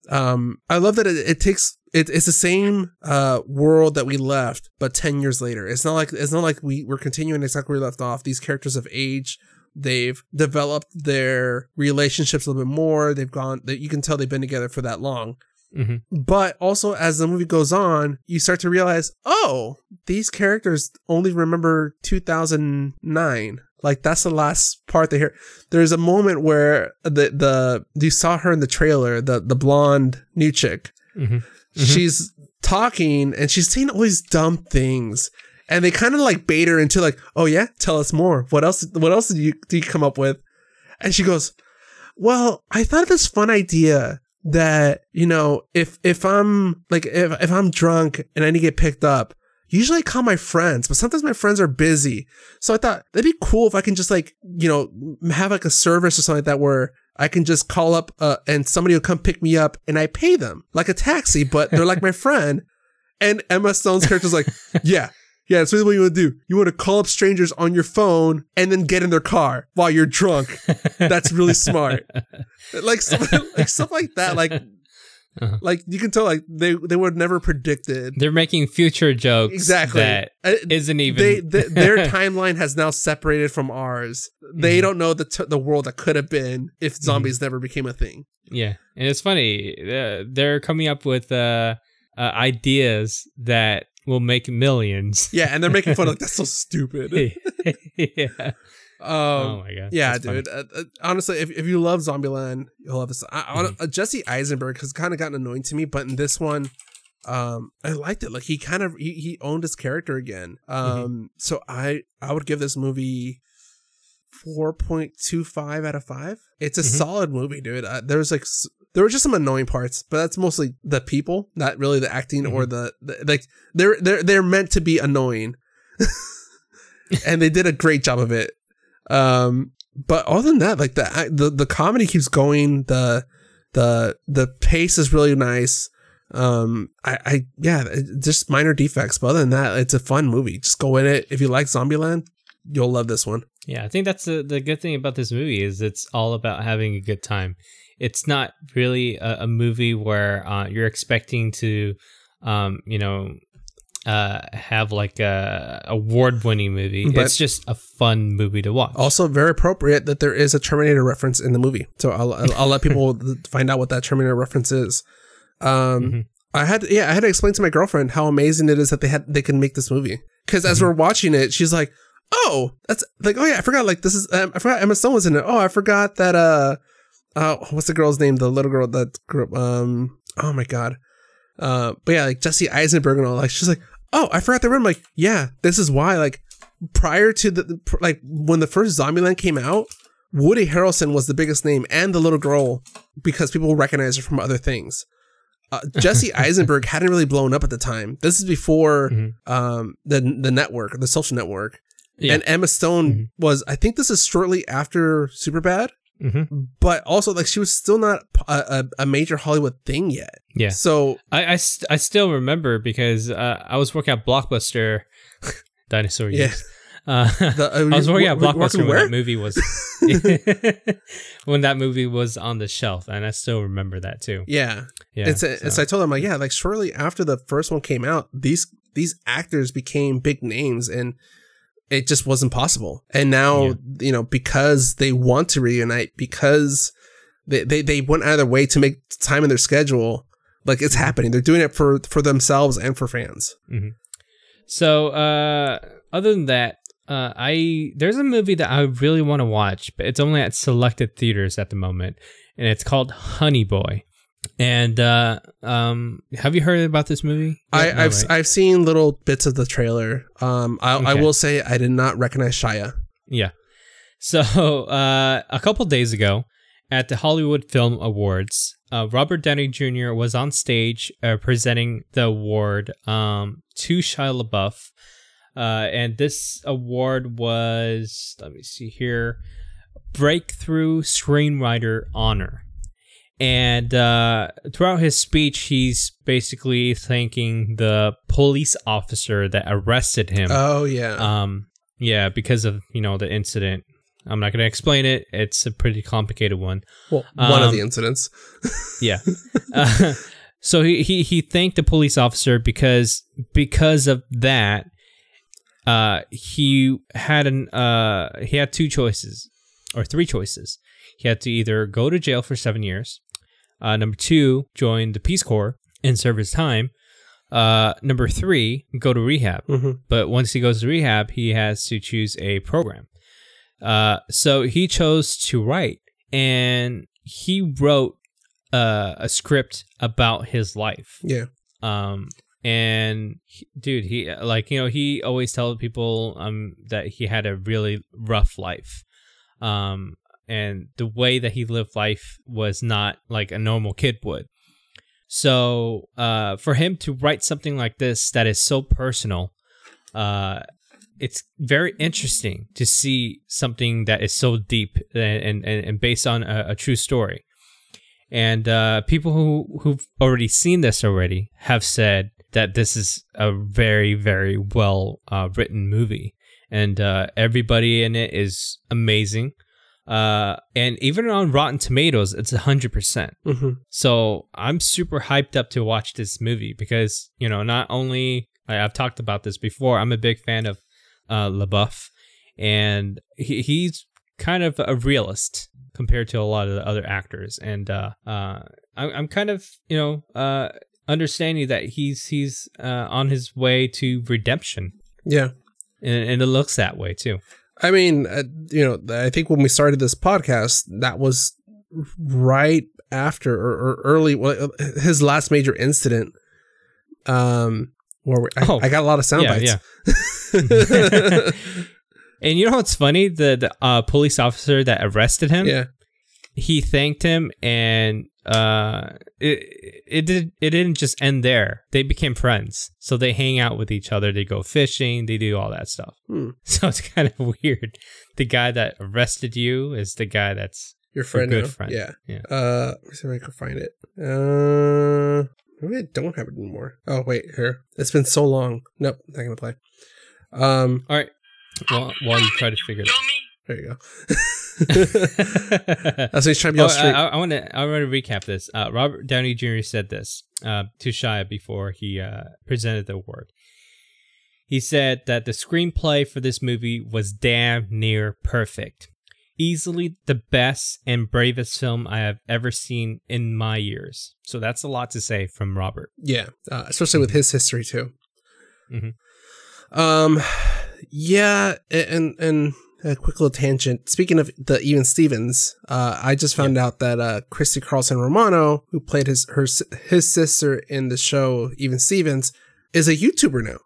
um, I love that it, it takes it, it's the same uh world that we left, but ten years later. It's not like it's not like we we're continuing exactly where we left off. These characters have aged. They've developed their relationships a little bit more. They've gone that you can tell they've been together for that long. Mhm. But also, as the movie goes on, you start to realize, oh, these characters only remember 2009. Like that's the last part they hear. There's a moment where the the you saw her in the trailer, the the blonde new chick. Mhm. Mhm. She's talking and she's saying all these dumb things, and they kind of like bait her into like, oh yeah, tell us more. What else? What else did you do you come up with? And she goes, well, I thought of this fun idea that you know if if i'm like if, if i'm drunk and i need to get picked up usually i call my friends but sometimes my friends are busy so i thought that'd be cool if i can just like you know have like a service or something like that where i can just call up uh, and somebody will come pick me up and i pay them like a taxi but they're like my friend and emma stone's character's like yeah Yeah, so what you want to do? You want to call up strangers on your phone and then get in their car while you're drunk. That's really smart. Like stuff, like stuff like that. Like, Uh-huh. like you can tell, like they they would never predicted They're making future jokes exactly. that Uh, isn't even they, th their timeline has now separated from ours. They Mhm. don't know the t- the world that could have been if Mm-hmm. zombies never became a thing. Yeah, and it's funny. Uh, they're coming up with uh, uh, ideas that will make millions. Yeah, and they're making fun of like that's so stupid. yeah. Um, oh my god. Yeah, That's dude. Uh, uh, honestly, if, if you love Zombieland, you'll love this. I, I, Mm-hmm. uh, Jesse Eisenberg has kind of gotten annoying to me, but in this one, um, I liked it. Like he kind of he, he owned his character again. Um, Mm-hmm. so I I would give this movie four point two five out of five. It's a Mhm. solid movie, dude. Uh, there's like s- there were just some annoying parts, but that's mostly the people, not really the acting or Mm-hmm. the, the like. They're they're they're meant to be annoying, and they did a great job of it. Um, but other than that, like the the the comedy keeps going. The the the pace is really nice. Um, I I yeah, just minor defects, but other than that, it's a fun movie. Just go in it if you like Zombieland, you'll love this one. Yeah, I think that's the the good thing about this movie is it's all about having a good time. It's not really a, a movie where uh, you're expecting to, um, you know, uh, have like a award winning movie. But- it's just a fun movie to watch. Also, very appropriate that there is a Terminator reference in the movie. So I'll I'll, I'll let people find out what that Terminator reference is. Um, Mhm. I had yeah, I had to explain to my girlfriend how amazing it is that they had they can make this movie. Because as we're watching it, she's like, "Oh, that's like oh yeah, I forgot like this is um, I forgot Emma Stone was in it. Oh, I forgot that uh, uh, what's the girl's name? The little girl that grew up. Um, oh my god. Uh, but yeah, like Jesse Eisenberg and all. Like she's like, oh, I forgot the room. Like yeah, this is why like prior to the like when the first Zombieland came out, Woody Harrelson was the biggest name and the little girl because people recognize her from other things. Uh, Jesse Eisenberg hadn't really blown up at the time. This is before Mhm. um, the the network, the social network, Yeah. and Emma Stone Mhm. was. I think this is shortly after Superbad, Mhm. but also like she was still not a, a, a major Hollywood thing yet. Yeah. So I, I, st- I still remember because uh, I was working at Blockbuster, dinosaur yeah, years. Uh, the, uh, I was working at Blockbuster when where? that movie was when that movie was on the shelf, and I still remember that too. Yeah, Yeah, it's a, so. I told him like yeah, like shortly after the first one came out, these these actors became big names and it just wasn't possible. And now Yeah. you know because they want to reunite because they, they they went out of their way to make time in their schedule. Like it's Mm-hmm. happening. They're doing it for for themselves and for fans. So, uh, other than that, uh, I there's a movie that I really want to watch, but it's only at selected theaters at the moment, and it's called Honey Boy. And uh, um, have you heard about this movie? I, No, I've right? I've seen little bits of the trailer. Um, I, I will say I did not recognize Shia. Yeah. So uh, a couple days ago at the Hollywood Film Awards, uh, Robert Downey Jr. was on stage uh, presenting the award um, to Shia LaBeouf. Uh, and this award was, let me see here, Breakthrough Screenwriter Honor. And uh, throughout his speech, he's basically thanking the police officer that arrested him. Oh yeah. Um, yeah, because of you know the incident. I'm not going to explain it. It's a pretty complicated one. well, one of um, the incidents. Yeah. uh, so he, he he thanked the police officer because because of that, uh, he had an uh he had two choices or three choices. He had to either go to jail for seven years, uh, number two, join the Peace Corps and serve his time, uh, number three, go to rehab. Mhm. But once he goes to rehab, he has to choose a program. Uh, so he chose to write, and he wrote uh, a script about his life. Yeah. Um, and he- dude, he like you know he always tells people um that he had a really rough life. Um, and the way that he lived life was not like a normal kid would. So, uh, for him to write something like this that is so personal, uh, it's very interesting to see something that is so deep and and, and based on a, a true story. And uh, people who who've already seen this already have said that this is a very very well uh, written movie, and uh, everybody in it is amazing. Uh, and even on Rotten Tomatoes, it's a hundred percent. hmm So I'm super hyped up to watch this movie because you know not only I, I've talked about this before. I'm a big fan of uh, LaBeouf, and he, he's kind of a realist compared to a lot of the other actors. And uh, uh, I'm, I'm kind of you know uh, understanding that he's he's uh, on his way to redemption, Yeah. and, and it looks that way too. I mean, uh, you know, I think when we started this podcast, that was right after or, or early well, uh, his last major incident. Um, where we, I, Oh. I got a lot of sound yeah, bites. yeah. And you know what's funny? The the uh, police officer that arrested him. yeah. he thanked him and uh it it did it didn't just end there they became friends so they hang out with each other they go fishing they do all that stuff Hmm. so it's kind of weird the guy that arrested you is the guy that's Your friend. good now. friend. Yeah. Yeah. Uh, let me see if I can find it. Uh, maybe I don't have it anymore. Oh wait, here. It's been so long. Nope, not gonna play. Um, all right well while you try to figure it out. there you go. out That's what he's trying to be Oh, straight. I, want to I want to recap this. Uh, Robert Downey Jr. said this uh, to Shia before he uh, presented the award. He said that the screenplay for this movie was damn near perfect, easily the best and bravest film I have ever seen in my years. So that's a lot to say from Robert. Yeah, uh, especially with his history too. Mhm. Um, yeah, and and a quick little tangent. Speaking of the Even Stevens, uh, I just found out that uh, Christy Carlson Romano, who played his her his sister in the show Even Stevens, is a YouTuber now.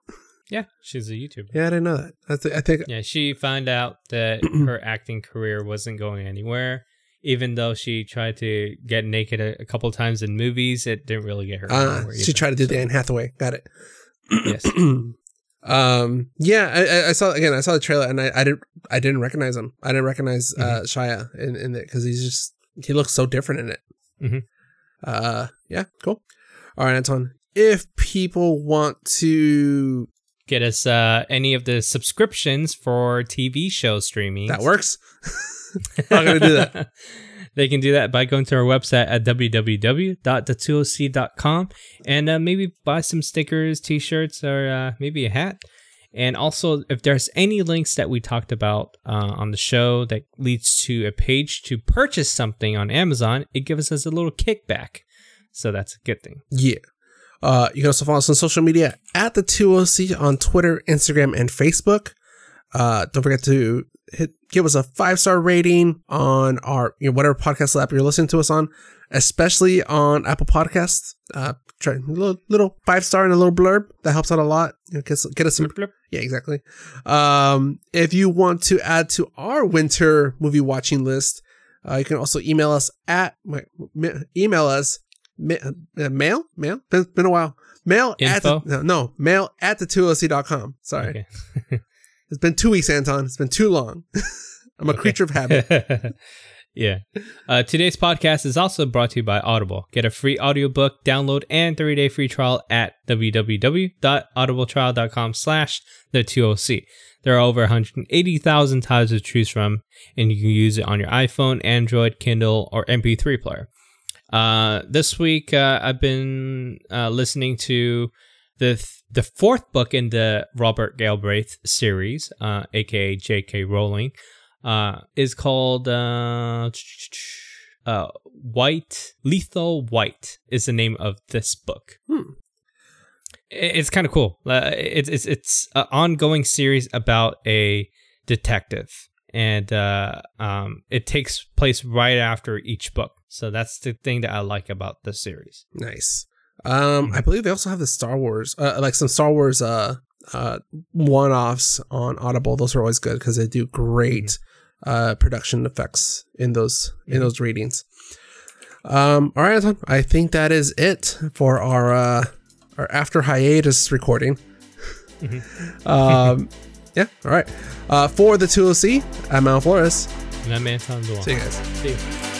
Yeah, she's a YouTuber. Yeah, I didn't know that. I, th- I think Yeah, she found out that her acting career wasn't going anywhere. Even though she tried to get naked a, a couple times in movies, it didn't really get her. uh, she either. tried to do the Anne Hathaway. Got it. Yes. um yeah I- I, saw again i saw the trailer and i, I didn't i didn't recognize him. I didn't recognize uh shia in, in it because he's just he looks so different in it. Mhm. uh yeah cool. All right anton if people want to Get us uh, any of the subscriptions for TV show streaming. that works. I'm gonna do that they can do that by going to our website at www.the2oc.com and uh, maybe buy some stickers, t-shirts, or uh, maybe a hat. And also, if there's any links that we talked about uh, on the show that leads to a page to purchase something on Amazon, it gives us a little kickback. So that's a good thing. yeah uh you can also follow us on social media at the 2oc on twitter instagram and facebook uh don't forget to hit give us a five star rating on our you know whatever podcast app you're listening to us on especially on apple podcasts. Uh try a little, little five star and a little blurb. That helps out a lot. You know, get, get us some yeah exactly. Um if you want to add to our winter movie watching list uh, you can also email us at wait, ma- email us ma- uh, mail? Mail? Been, been a while. Mail at the, no, no mail at the 2oc.com sorry. Okay. it's been two weeks anton it's been too long i'm a creature of habit yeah. Uh, today's podcast is also brought to you by Audible. Get a free audiobook download and 30-day free trial at www.audibletrial.com slash the 2OC. There are over 180,000 titles to choose from, and you can use it on your iPhone, Android, Kindle, or MP3 player. Uh, this week, uh, I've been uh, listening to the th- the fourth book in the Robert Galbraith series, uh, aka J.K. Rowling, uh, is called uh, uh, White Lethal White is the name of this book. Hmm. It's kind of cool. Uh, it's it's it's an ongoing series about a detective, and uh, um, it takes place right after each book. So that's the thing that I like about the series. nice um i believe they also have the star wars uh, like some star wars uh uh one-offs on audible. Those are always good because they do great uh production effects in those in Mhm. those readings um all right Anton, i think that is it for our uh our after hiatus recording. Um yeah all right. Uh for the 2oc i'm al flores. And I'm Anton Duan. see you guys. See you.